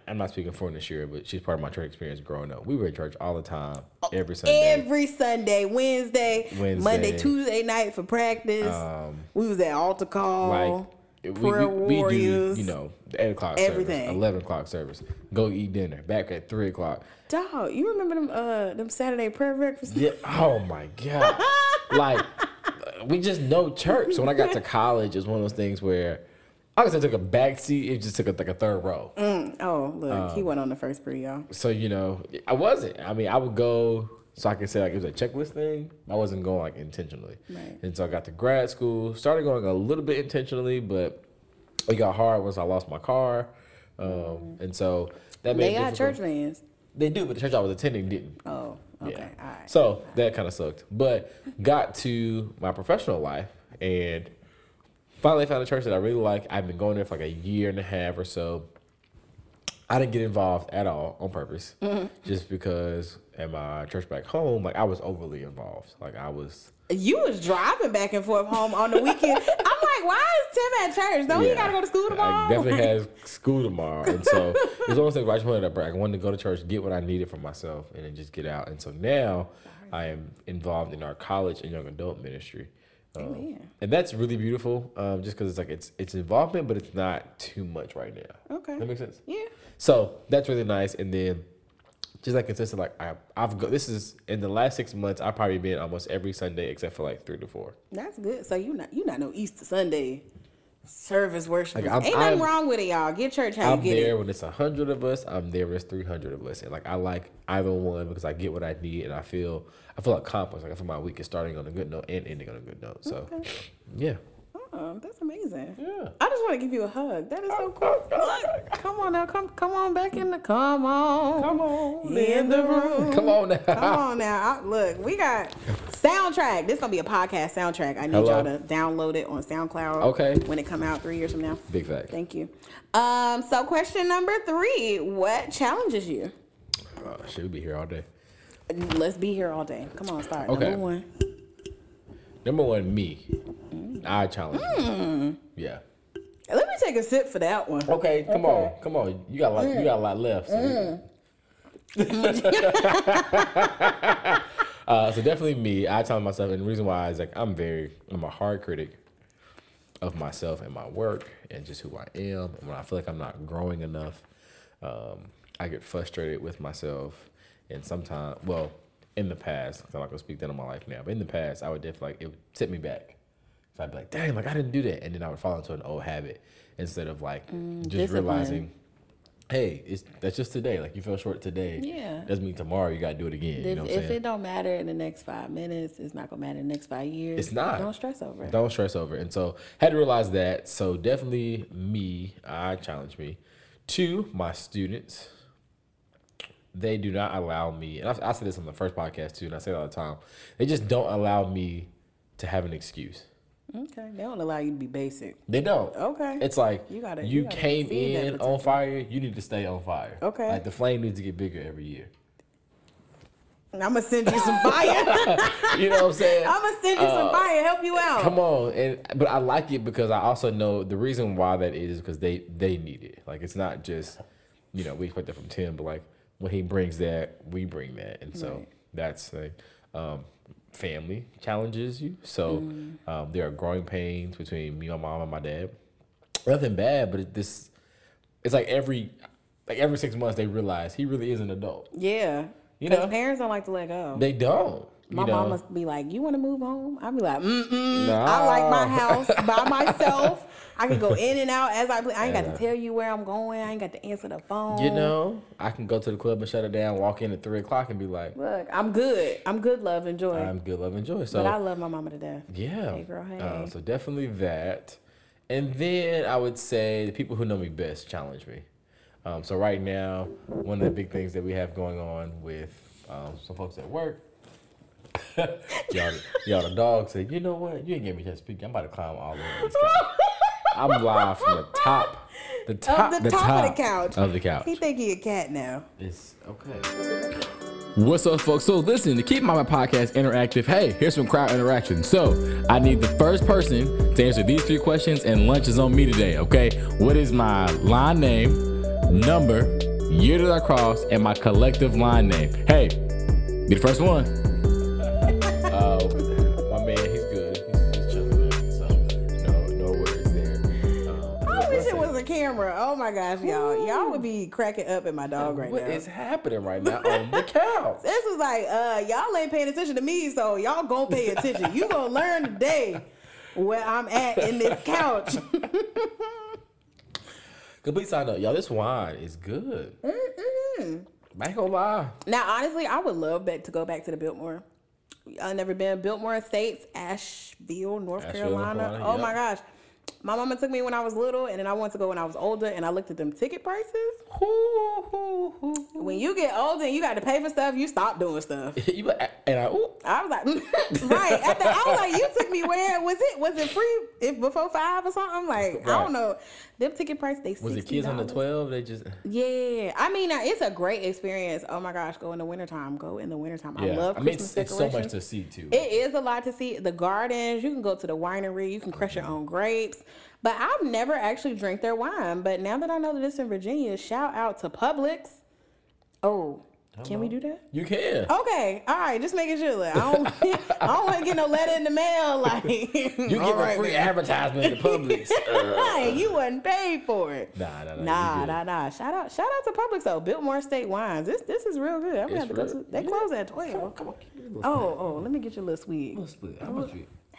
I'm not speaking for Nashira, but she's part of my church experience growing up. We were in church all the time, every Sunday. Every Sunday, Wednesday, Wednesday. Monday, Tuesday night for practice. Um, we was at altar call. like we, we, prayer we do, you know, eight o'clock Everything. service, eleven o'clock service. Go eat dinner. Back at three o'clock. Dog, you remember them uh them Saturday prayer breakfasts? Yeah. Oh my god. like we just know church. So when I got to college, it's one of those things where I guess I took a back seat. It just took a, like a third row. Oh, look, Um, he went on the first pre, y'all. So you know, I wasn't. I mean, I would go so I could say like it was a checklist thing. I wasn't going like intentionally. Right. And so I got to grad school, started going a little bit intentionally, but it got hard once I lost my car. Um, and so that made They it got difficult. church vans. They do, but the church I was attending didn't. Oh, okay, Yeah. all right. So that kind of sucked. But got to my professional life and finally found a church that I really like. I've been going there for like a year and a half or so. I didn't get involved at all on purpose, Mm-hmm. just because at my church back home, like I was overly involved. Like I was. You was driving back and forth home on the weekend. I'm like, why is Tim at church? Don't he gotta go to school tomorrow? I definitely had school tomorrow, and so it's one of those things where I just wanted to break. I wanted to go to church, get what I needed for myself, and then just get out. And so now I am involved in our college and young adult ministry. Um, and that's really beautiful, um, just because it's like it's it's involvement, but it's not too much right now. Okay. that makes sense. Yeah. So that's really nice. And then just like consistent, like I, I've go. This is in the last six months. I've probably been almost every Sunday except for like three to four. That's good. So you not you not no Easter Sunday service worship. Like, Ain't nothing I'm- wrong with it, y'all. Get church how I'm you get there it. when it's a hundred of us. I'm there when it's three hundred of us, and like I like either one because I get what I need, and I feel I feel accomplished. Like I feel my week is starting on a good note and ending on a good note. So, yeah, Oh, that's amazing. yeah. I just want to give you a hug. That is so cool. Look, come on now, come come on back in the come on. Come on in the room. Come on now. Come on now. I, look, we got soundtrack. This gonna be a podcast soundtrack. I need Hello. y'all to download it on SoundCloud. Okay. When it come out three years from now. Big fact. Thank you. Um. So question number three: What challenges you? Uh, shit, we be here all day. Let's be here all day. Come on, start. Okay. Number one. Number one, me. Mm. I challenge. you. Yeah. Let me take a sip for that one. Okay, come on, come on. You got a lot. You got a lot left. So, uh, so definitely me. I challenge myself, and the reason why is like I'm very, I'm a hard critic of myself and my work and just who I am. And when I feel like I'm not growing enough, um, I get frustrated with myself. And sometimes, well, in the past, I'm not gonna speak that on my life now, but in the past, I would definitely like it would set me back. So I'd be like, dang, like I didn't do that, and then I would fall into an old habit instead of like just Mm, discipline. realizing, hey, it's that's just today. Like you fell short today, Yeah. doesn't mean tomorrow you gotta do it again. you If, know what if saying? it don't matter in the next five minutes, it's not gonna matter in the next five years. It's not. Don't stress over it. Don't stress over it. And so had to realize that. So definitely me, I challenge me. to my students, they do not allow me, and I, I said this on the first podcast too, and I say it all the time. They just don't allow me to have an excuse. Okay. They don't allow you to be basic. They don't. Okay. It's like You gotta- you you gotta came in on fire. You need to stay on fire. Okay. Like the flame needs to get bigger every year. I'm gonna send you some fire. You know what I'm saying? I'm gonna send you some fire. Help you out. Uh, Come on, and but I like it because I also know the reason why that is because they they need it. Like it's not just you know we expect that from Tim, but like when he brings that, we bring that, and so Right. that's like um, family challenges you. So Mm. um, there are growing pains between me, my mom, and my dad. Nothing bad, but it, this it's like every like every six months they realize he really is an adult. Yeah. You know? parents don't like to let go. They don't. my mom must be like, "You want to move home?" I'd be like, "Mm-mm. Nah. I like my house by myself. I can go in and out as I please. I ain't got to tell you where I'm going. I ain't got to answer the phone. You know, I can go to the club and shut it down, walk in at three o'clock, and be like, Look, I'm good. I'm good. Love and joy. I'm good, love, and joy. So but I love my mama to death. yeah, Hey, girl, hey. Uh, so definitely that, and then I would say the people who know me best challenge me. Um, so right now, one of the big things that we have going on with um, some folks at work, y'all, y'all the dog said, you know what, you ain't gave me a chance to speak. I'm about to climb all over this couch. I'm live from the top, the top, the top of the couch. of the couch. He think he a cat now. It's okay. What's up, folks? So, listen, to keep my podcast interactive, hey, here's some crowd interaction. So, I need the first person to answer these three questions, and lunch is on me today, okay? What is my line name, number, year that I crossed, and my collective line name? Hey, be the first one. uh, camera. Oh my gosh, y'all. Y'all would be cracking up at my dog right What now. is happening right now on the couch? This was like, uh, y'all ain't paying attention to me, so y'all gonna pay attention. you gonna learn today where I'm at in this couch. Complete side note, y'all. This wine is good. Mm-hmm. I ain't gonna lie. now, honestly, I would love back to go back to the Biltmore. I've never been Biltmore Estates, Asheville, North Asheville, Carolina. Carolina, Oh yep. my gosh. My mama took me when I was little, and then I wanted to go when I was older, and I looked at them ticket prices. When you get older and you got to pay for stuff, you stop doing stuff. you and I, I was like, right. After, I was like, you took me where? Was it was it free if before five or something? I'm like, I don't know. Them ticket prices they was it kids under twelve? They just Yeah, I mean, uh, it's a great experience. Oh my gosh, go in the wintertime. Go in the wintertime. I love I mean, Christmas it's, it's so much to see too. It is a lot to see. The gardens, you can go to the winery, you can crush your own grapes. But I've never actually drank their wine. But now that I know that it's in Virginia, shout out to Publix. Oh, can we do that? you can. Okay, all right, just making sure. Like, I don't, I don't want to get no letter in the mail. Like You get a free advertisement to Publix. Uh, you wasn't paid for it. Nah, nah, nah, Nah, nah, nah. Shout out, shout out to Publix though. Biltmore Estate Wines. This, this is real good. I'm gonna have to go to. They close at twelve. Come on, give me a little Oh, oh, let me get you a little sweet. split. split. How much?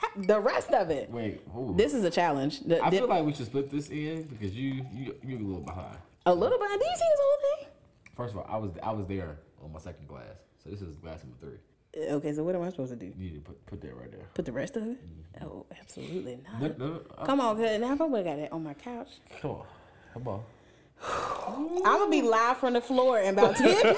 The rest of it. Wait. Ooh. This is a challenge. The- I the- feel like we should split this in because you you you're a little behind. a little behind. Do you see this whole thing? First of all, I was I was there on my second glass, so this is glass number three. Okay, so what am I supposed to do? You need to put put that right there. Put the rest of it? Oh, absolutely not. No, no, uh, Come on, cause now if I would have got it on my couch, come on, come on. I'm gonna be live from the floor in about 10 minutes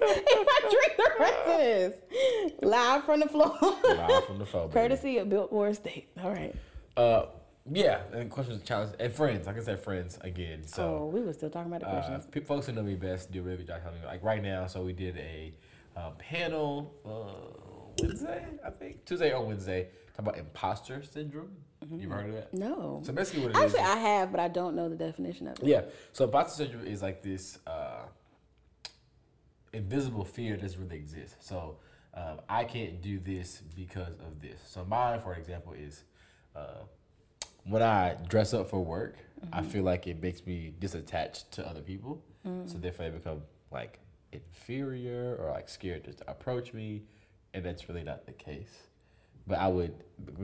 if I drink the rest of this. Live from the floor. Live from the baby. Courtesy of Biltmore Estate. All right. Uh, yeah, and questions, challenge, and friends. Like I said, friends again. Oh, So, we were still talking about the uh, questions. pe- folks who know me best do a really good job telling me. Like right now, so we did a uh, panel uh, Wednesday, I think Tuesday or Wednesday, talk about imposter syndrome. You heard of that? No. So basically, what it is. Actually, I have, but I don't know the definition of it. Yeah. So imposter syndrome is like this uh, invisible fear that doesn't really exist. So um, I can't do this because of this. So mine, for example, is uh, when I dress up for work, I feel like it makes me disattached to other people. So therefore, I become like inferior or like scared to approach me, and that's really not the case. But I would,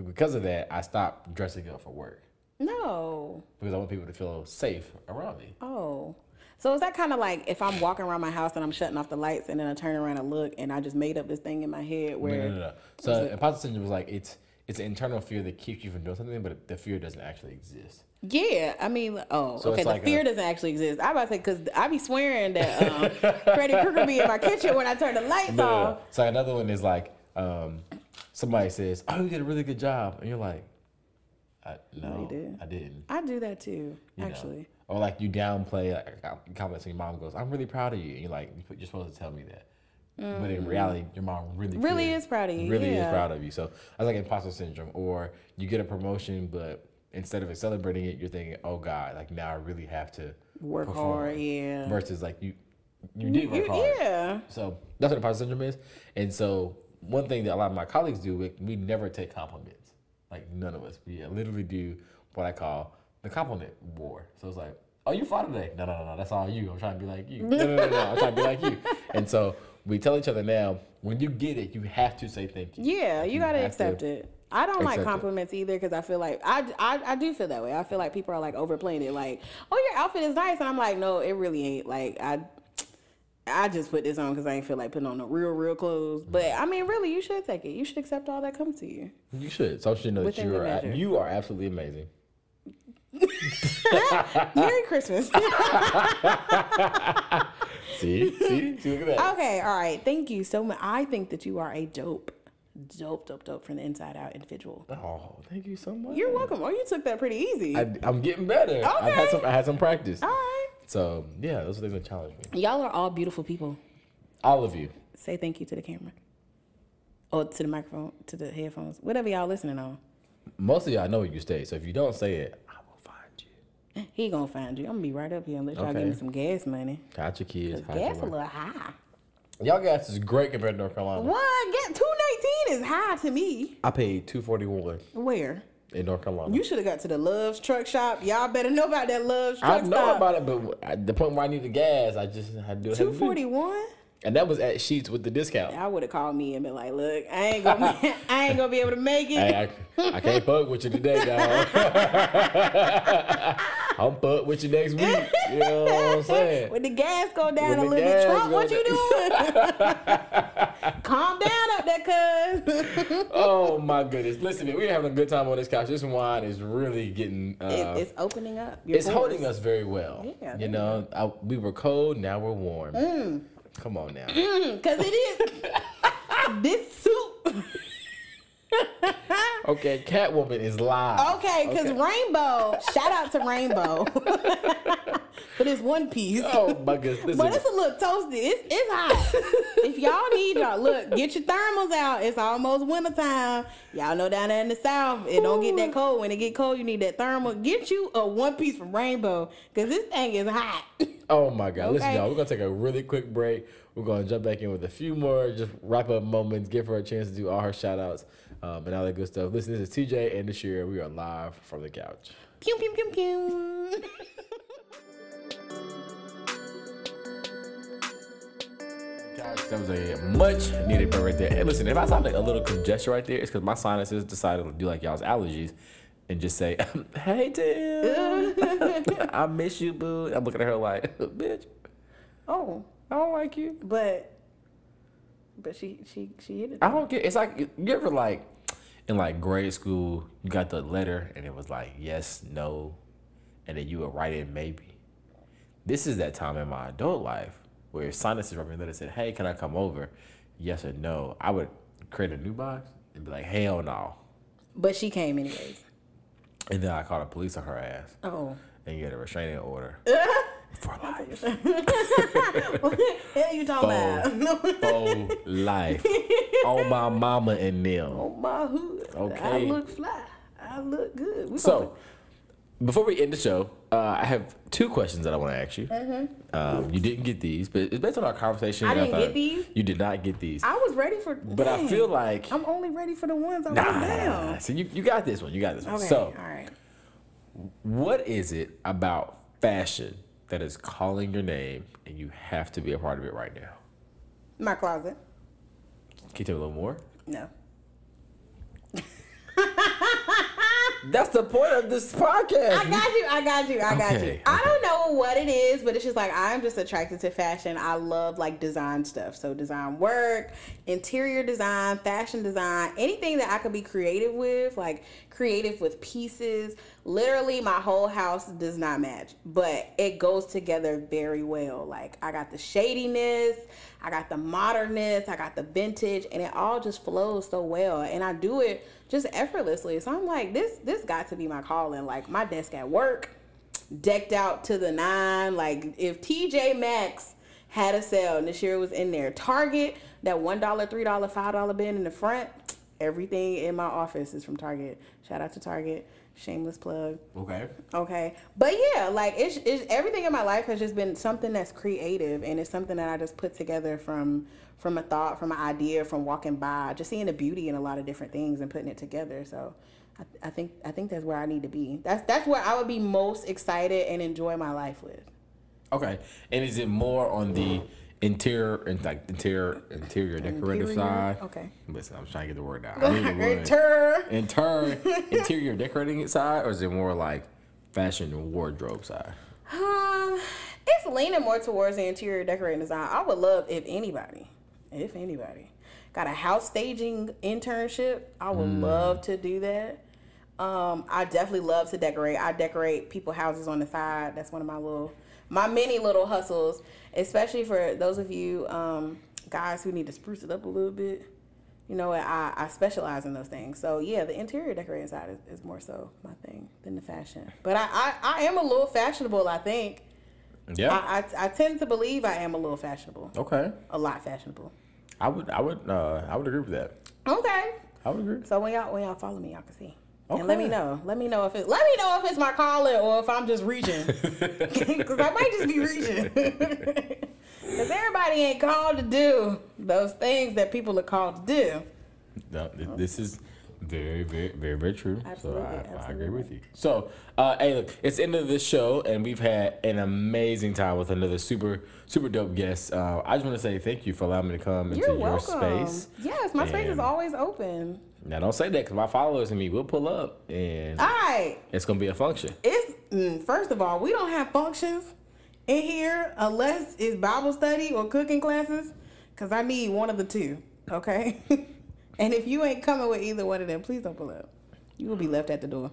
because of that, I stopped dressing up for work No. because I want people to feel safe around me. Oh. So is that kind of like if I'm walking around my house and I'm shutting off the lights and then I turn around and look and I just made up this thing in my head where no, no, no. no. So imposter syndrome was like it's it's an internal fear that keeps you from doing something, but the fear doesn't actually exist. Yeah, I mean, oh, So okay. The like fear a- doesn't actually exist. I about to say because I be swearing that um, Freddy Krueger be in my kitchen when I turn the lights No, no, no. off. So another one is like um, somebody says, "Oh, you did a really good job," and you're like, I, "No, you did. I didn't." I do that too, you know? actually. Or like you downplay like a comment, and your mom goes, "I'm really proud of you," and you're like, "You're supposed to tell me that." But in mm. reality, your mom really. Really cares, is proud of you, Really yeah. is proud of you. So that's like imposter syndrome. Or you get a promotion, but instead of celebrating it, you're thinking, "Oh God, like now I really have to Work perform." hard, yeah. Versus like you, you did work You- hard. yeah. So that's what imposter syndrome is. And so one thing that a lot of my colleagues do, we, we never take compliments. Like none of us. We literally do what I call the compliment war. So it's like, oh, you fought today. No, no, no, no. That's all you. I'm trying to be like you. No, no, no, no. I'm trying to be like you. And so we tell each other now, when you get it, you have to say thank you. Yeah, you gotta have to accept it. I don't like accept it. compliments either because I feel like I, I I do feel that way. I feel like people are like overplaying it. Like, oh, your outfit is nice, and I'm like, no, it really ain't. Like, I I just put this on because I ain't feel like putting on the real real clothes. But I mean, really, you should take it. You should accept all that comes to you. You should. So you should know that you are, you are absolutely amazing. Merry Christmas. See? See? See? Look at that. okay, all right. Thank you so much. I think that you are a dope, dope, dope, dope from the inside out individual. Oh, thank you so much. You're welcome. Oh, you took that pretty easy. I, I'm getting better. I've had Okay. some. I had some practice. all right. So yeah, those are things that challenge me. Y'all are all beautiful people. All of you. Say thank you to the camera. Or to the microphone, to the headphones, whatever y'all listening on. Most of y'all know where you stay. So if you don't say it, I will find you. He gonna find you. I'm gonna be right up here unless y'all give me some gas money. Got your kids. 'Cause hide your gas a little high. Y'all gas is great compared to North Carolina. What? Get two nineteen is high to me. I paid two forty one Where? In North Carolina. You should have got to the Love's truck shop. Y'all better know about that Love's truck shop. I know stop. about it, but at the point where I need the gas, I just had to do it. Two forty one. And that was at Sheetz with the discount. I would have called me and been like, "Look, I ain't gonna, I ain't gonna be able to make it." Hey, I, I can't fuck with you today, dog. I'm fuck with you next week. You know what I'm saying? When the gas go down When a little bit, Trump, what you doing? Calm down up there, cuz. oh my goodness! Listen, man, we're having a good time on this couch. This wine is really getting. Uh, It, it's opening up. it's holding us very well. Yeah, you know, I, we were cold, now we're warm. Mm. Come on now. Mm, Cause it is this soup. Okay, Catwoman is live. Okay, because Rainbow, shout out to Rainbow but it's one piece. Oh my goodness! Listen, But it's a little toasty. It's, it's hot. if y'all need y'all, look, get your thermals out. It's almost wintertime. Y'all know down there in the south, it don't get that cold. When it get cold, you need that thermal. Get you a one piece from Rainbow, because this thing is hot. Oh my God! Listen, y'all, we're gonna take a really quick break. We're gonna jump back in with a few more just wrap up moments, give her a chance to do all her shout outs um, and all that good stuff. Listen, this is TJ and this year we are live from the couch. pew, pew, pew, pew. That was a much needed break right there. And listen, if I sound like a little congestion right there, it's because my sinuses decided to do like y'all's allergies and just say, "Hey Tim, I miss you, boo." I'm looking at her like, "Bitch, oh, I don't like you." but but she she she hit it. I don't get. It's like you ever like in like grade school, you got the letter and it was like yes, no, and then you would write in maybe. This is that time in my adult life where if sinuses wrote me a letter and said, "Hey, can I come over?" Yes or no. I would create a new box and be like, "Hell no," But she came anyways. And then I called the police on her ass Oh. and get a restraining order for life. what Hell you talking about? For life. On my mama and them. On my hood. Okay. I look fly. I look good. We So, before we end the show, uh, I have two questions that I want to ask you. Um, you didn't get these, but it's based on our conversation. Mm-hmm. I didn't get these? You did not get these. I was ready for. but I feel like I'm only ready for the ones I nah, wrote nah, down. nah. So you, you got this one. You got this one. Okay. So, all right. what is it about fashion that is calling your name, and you have to be a part of it right now? My closet. Can you tell me a little more? No. That's the point of this podcast. I got you. I got you. I got Okay, you. I don't know what it is, but it's just like I'm just attracted to fashion. I love like design stuff. So design work, interior design, fashion design, anything that I could be creative with, like creative with pieces. Literally, my whole house does not match, but it goes together very well. Like I got the shadiness, I got the modernness, I got the vintage, and it all just flows so well. And I do it just effortlessly. So I'm like, this this got to be my calling. Like my desk at work, decked out to the nine. Like if TJ Maxx had a sale and this year was in there, Target, that one dollar, three dollar, five dollar bin in the front, everything in my office is from Target. Shout out to Target. Shameless plug. Okay. Okay. But yeah, like it's, it's everything in my life has just been something that's creative and it's something that I just put together from from a thought, from an idea, from walking by, just seeing the beauty in a lot of different things and putting it together. So I, I think I think that's where I need to be. That's that's where I would be most excited and enjoy my life with. Okay. And is it more on the interior and like interior interior decorative Interior? side? Okay. Listen, I'm trying to get the word out. I knew. Inter- Inter interior decorating side, or is it more like fashion and wardrobe side? Um, it's leaning more towards the interior decorating design. I would love if anybody, if anybody, got a house staging internship. I would love to do that. Um, I definitely love to decorate. I decorate people houses on the side. That's one of my little, my many little hustles, especially for those of you um, guys who need to spruce it up a little bit. You know, I, I specialize in those things. So yeah, the interior decorating side is, is more so my thing than the fashion. But I, I, I am a little fashionable, I think. Yeah. I, I, I tend to believe I am a little fashionable. okay. A lot fashionable. I would. I would. Uh, I would agree with that. Okay. I would agree. So when y'all when y'all follow me, y'all can see. And let me know. Let me know if it. Let me know if it's my calling or if I'm just reaching. Because I might just be reaching. Because everybody ain't called to do those things that people are called to do. No, this is very, very, very, very true. Absolutely, so I, I agree with you. So, uh, hey, look, it's the end of this show, and we've had an amazing time with another super, super dope guest. Uh, I just want to say thank you for allowing me to come into You're your welcome. space. Yes, my space is always open. Now, don't say that because my followers and me will pull up, and All right. it's gonna be a function. It's mm, first of all, we don't have functions in here unless it's Bible study or cooking classes, because I need one of the two. Okay. And if you ain't coming with either one of them, please don't pull up. You will be left at the door.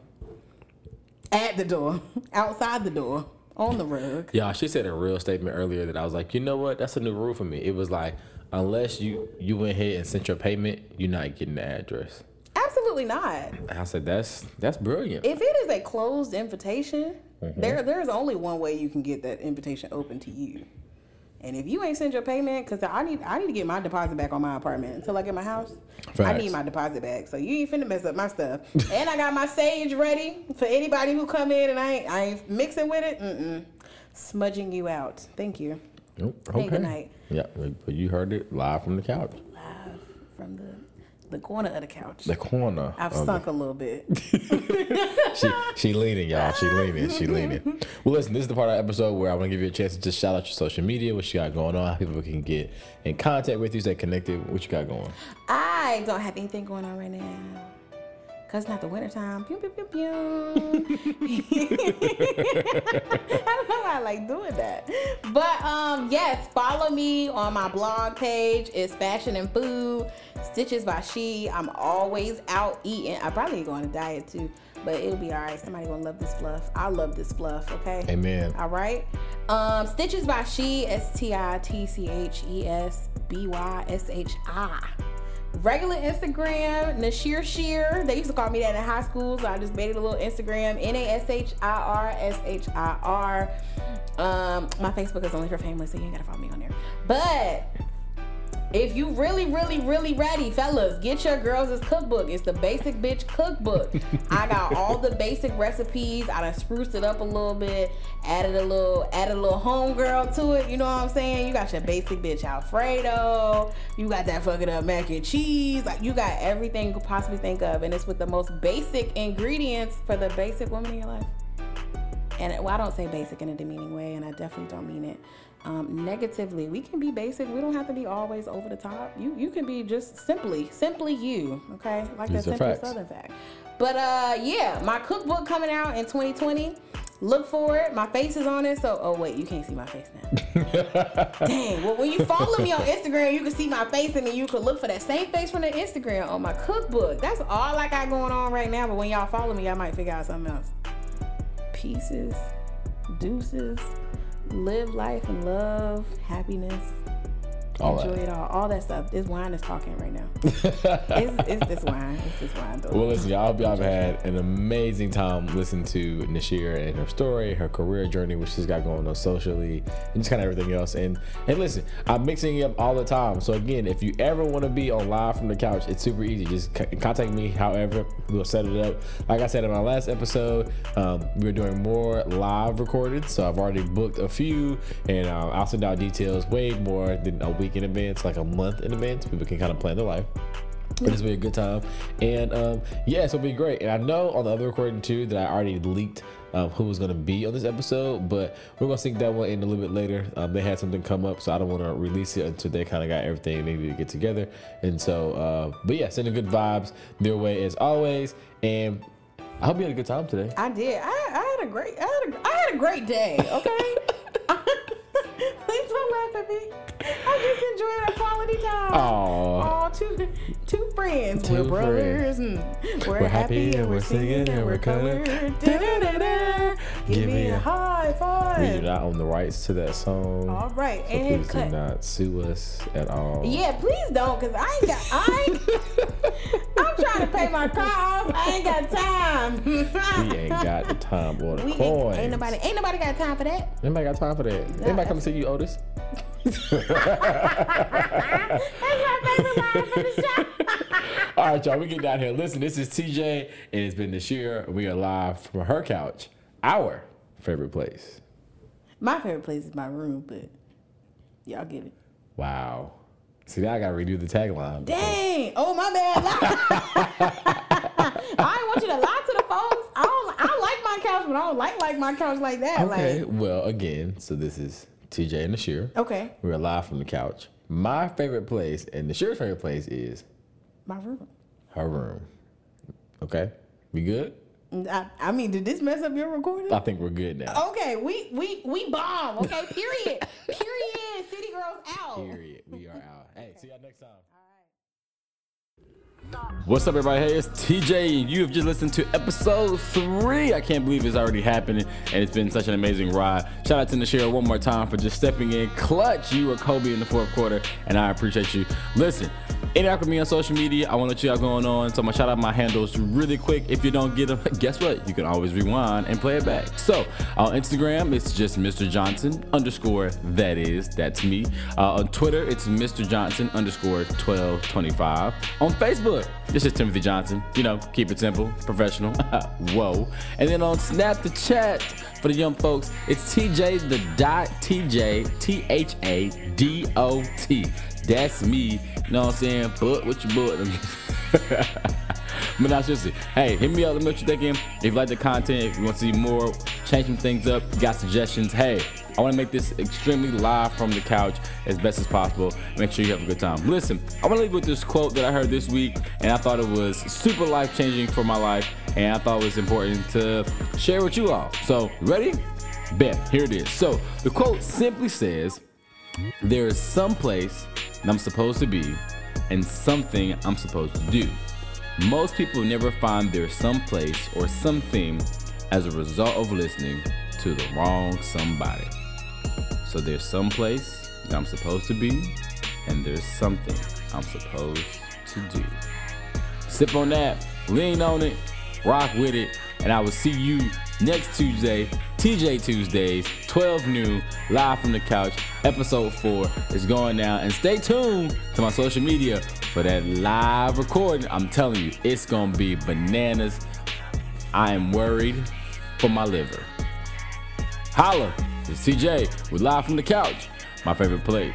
At the door. Outside the door. On the rug. Yeah, she said a real statement earlier that I was like, you know what? That's a new rule for me. It was like, unless you you went ahead and sent your payment, you're not getting the address. Absolutely not. I said, that's that's brilliant. If it is a closed invitation, mm-hmm. there there is only one way you can get that invitation open to you. And if you ain't sent your payment, because I need I need to get my deposit back on my apartment until I get my house. I need my deposit back. So you ain't finna mess up my stuff. and I got my sage ready for anybody who come in and I ain't I ain't mixing with it. Mm-mm. Smudging you out. Thank you. Oh, good night. Yeah, but you heard it live from the couch, Live from the the corner of the couch. the corner. I've sunk a little bit. the- she she leaning, y'all. She leaning. She leaning. Well, listen, this is the part of the episode where I'm gonna give you a chance to just shout out your social media, what you got going on, how people can get in contact with you, stay connected, what you got going. I don't have anything going on right now. Cause it's not the winter time. Pew, pew, pew, pew. I don't know why I like doing that. But um yes, follow me on my blog page. It's fashion and food. Stitches by Shi. I'm always out eating. I probably go on a diet too. But it'll be alright. Somebody gonna love this fluff. I love this fluff, okay? Amen. All right. Um, Stitches by Shi, S T I T C H E S B Y S H I. Regular Instagram, Nashir Shear. They used to call me that in high school, so I just made it a little Instagram. N A S H I R S H I R. Um, my Facebook is only for family, so you ain't gotta follow me on there. But if you really, really, really ready, fellas, get your girls' cookbook. It's the Basic Bitch Cookbook. I got all the basic recipes. I done spruced it up a little bit, added a little, added a little homegirl to it. You know what I'm saying? You got your basic bitch Alfredo. You got that fucking up mac and cheese. Like you got everything you could possibly think of, and it's with the most basic ingredients for the basic woman in your life. And well, I don't say basic in a demeaning way, and I definitely don't mean it um, negatively. We can be basic. We don't have to be always over the top. You you can be just simply, simply you. Okay, like These that simple. Southern fact. But uh, yeah, my cookbook coming out in 2020. Look for it. My face is on it. So, oh wait, you can't see my face now. Dang. Well, when you follow me on Instagram, you can see my face, and then you can look for that same face from the Instagram on my cookbook. That's all I got going on right now. But when y'all follow me, I might figure out something else. Pieces, deuces, live life and love, happiness, All enjoy that. it all. All that stuff. This wine is talking right now. it's, it's this wine. It's this wine. Though. Well, listen, y'all, I hope y'all have had an amazing time listening to Nashir and her story, her career journey, which she's got going on socially, and just kind of everything else. And and listen, I'm mixing it up all the time. So again, if you ever want to be on live from the couch, it's super easy. Just contact me. However, we'll set it up. Like I said in my last episode, um, we're doing more live recorded. So I've already booked a few, and um, I'll send out details way more than a week in advance, like a month in advance. People can kind of plan their life. But it's been a good time. And um, yeah, so it'll be great. And I know on the other recording too that I already leaked um, who was going to be on this episode, but we're going to sync that one in a little bit later. Um, they had something come up, so I don't want to release it until they kind of got everything they need to get together. And so, uh, but yeah, sending good vibes their way as always. And I hope you had a good time today. I did. I, I had a great. I had a, I had a great day. Okay. Please don't laugh at me. I just enjoyed our quality time. Aw. Aw, two, two friends. Two mm. we're brothers. And we're, We're happy and we're singing and we're colored. Da-da-da-da. Give me a high five. We do not own the rights to that song. All right. So and please do not sue us at all. Yeah, please don't, cause I ain't got. I ain't, I'm trying to pay my car off. I ain't got time. We ain't got the time or the We ain't, coins. ain't nobody. Ain't nobody got time for that. Anybody got time for that? Anybody come see you, Otis? That's my favorite line for the show. All right, y'all, we get down here. Listen, this is TJ, and it's been this year. We are live from her couch, our favorite place. My favorite place is my room, but y'all get it. Wow. See, now I gotta redo the tagline. Dang! Oh my bad. I want you to lie to the folks. I don't. I like my couch, but I don't like like my couch like that. Okay, Like, well, again, so this is TJ and Nashir. okay, We're live from the couch. My favorite place and Nashir's favorite place is my room. her room. Okay, we good? I, I mean, did this mess up your recording? I think we're good now. Okay, we we we bomb. Okay, period. period. City girls out. Period. We are out. Hey, see y'all next time. What's up, everybody? Hey, it's TJ, you have just listened to episode three. I can't believe it's already happening, and it's been such an amazing ride. Shout out to Nashira one more time for just stepping in clutch. You were Kobe in the fourth quarter, and I appreciate you. Listen, interact with me on social media. I want to let you out going on. So I'm gonna shout out my handles really quick. If you don't get them, guess what? You can always rewind and play it back. So on Instagram, it's just Mr. Johnson underscore that is that's me. Uh, on Twitter, it's Mr. Johnson underscore 1225. On Facebook, this is Timothy Johnson. You know, keep it simple, professional. Whoa. And then on Snap the Chat for the young folks, it's TJ the dot TJ T H A D O T. That's me. You know what I'm saying? But what you but. But now, seriously, hey, hit me up. Let me know what you're thinking. If you like the content, if you want to see more, change some things up, got suggestions, hey, I want to make this extremely live from the couch as best as possible. Make sure you have a good time. Listen, I want to leave with this quote that I heard this week, and I thought it was super life changing for my life, and I thought it was important to share with you all. So, ready? Bet. Here it is. So, the quote simply says, There is some place that I'm supposed to be, and something I'm supposed to do. Most people never find their someplace or something as a result of listening to the wrong somebody. So there's someplace that I'm supposed to be, and there's something I'm supposed to do. Sip on that, lean on it, rock with it, and I will see you next Tuesday, TJ Tuesdays, 12 noon, live from the couch. Episode 4 is going down. And stay tuned to my social media for that live recording. I'm telling you, it's to be bananas. I am worried for my liver. Holla, it's TJ with Live from the Couch, my favorite place.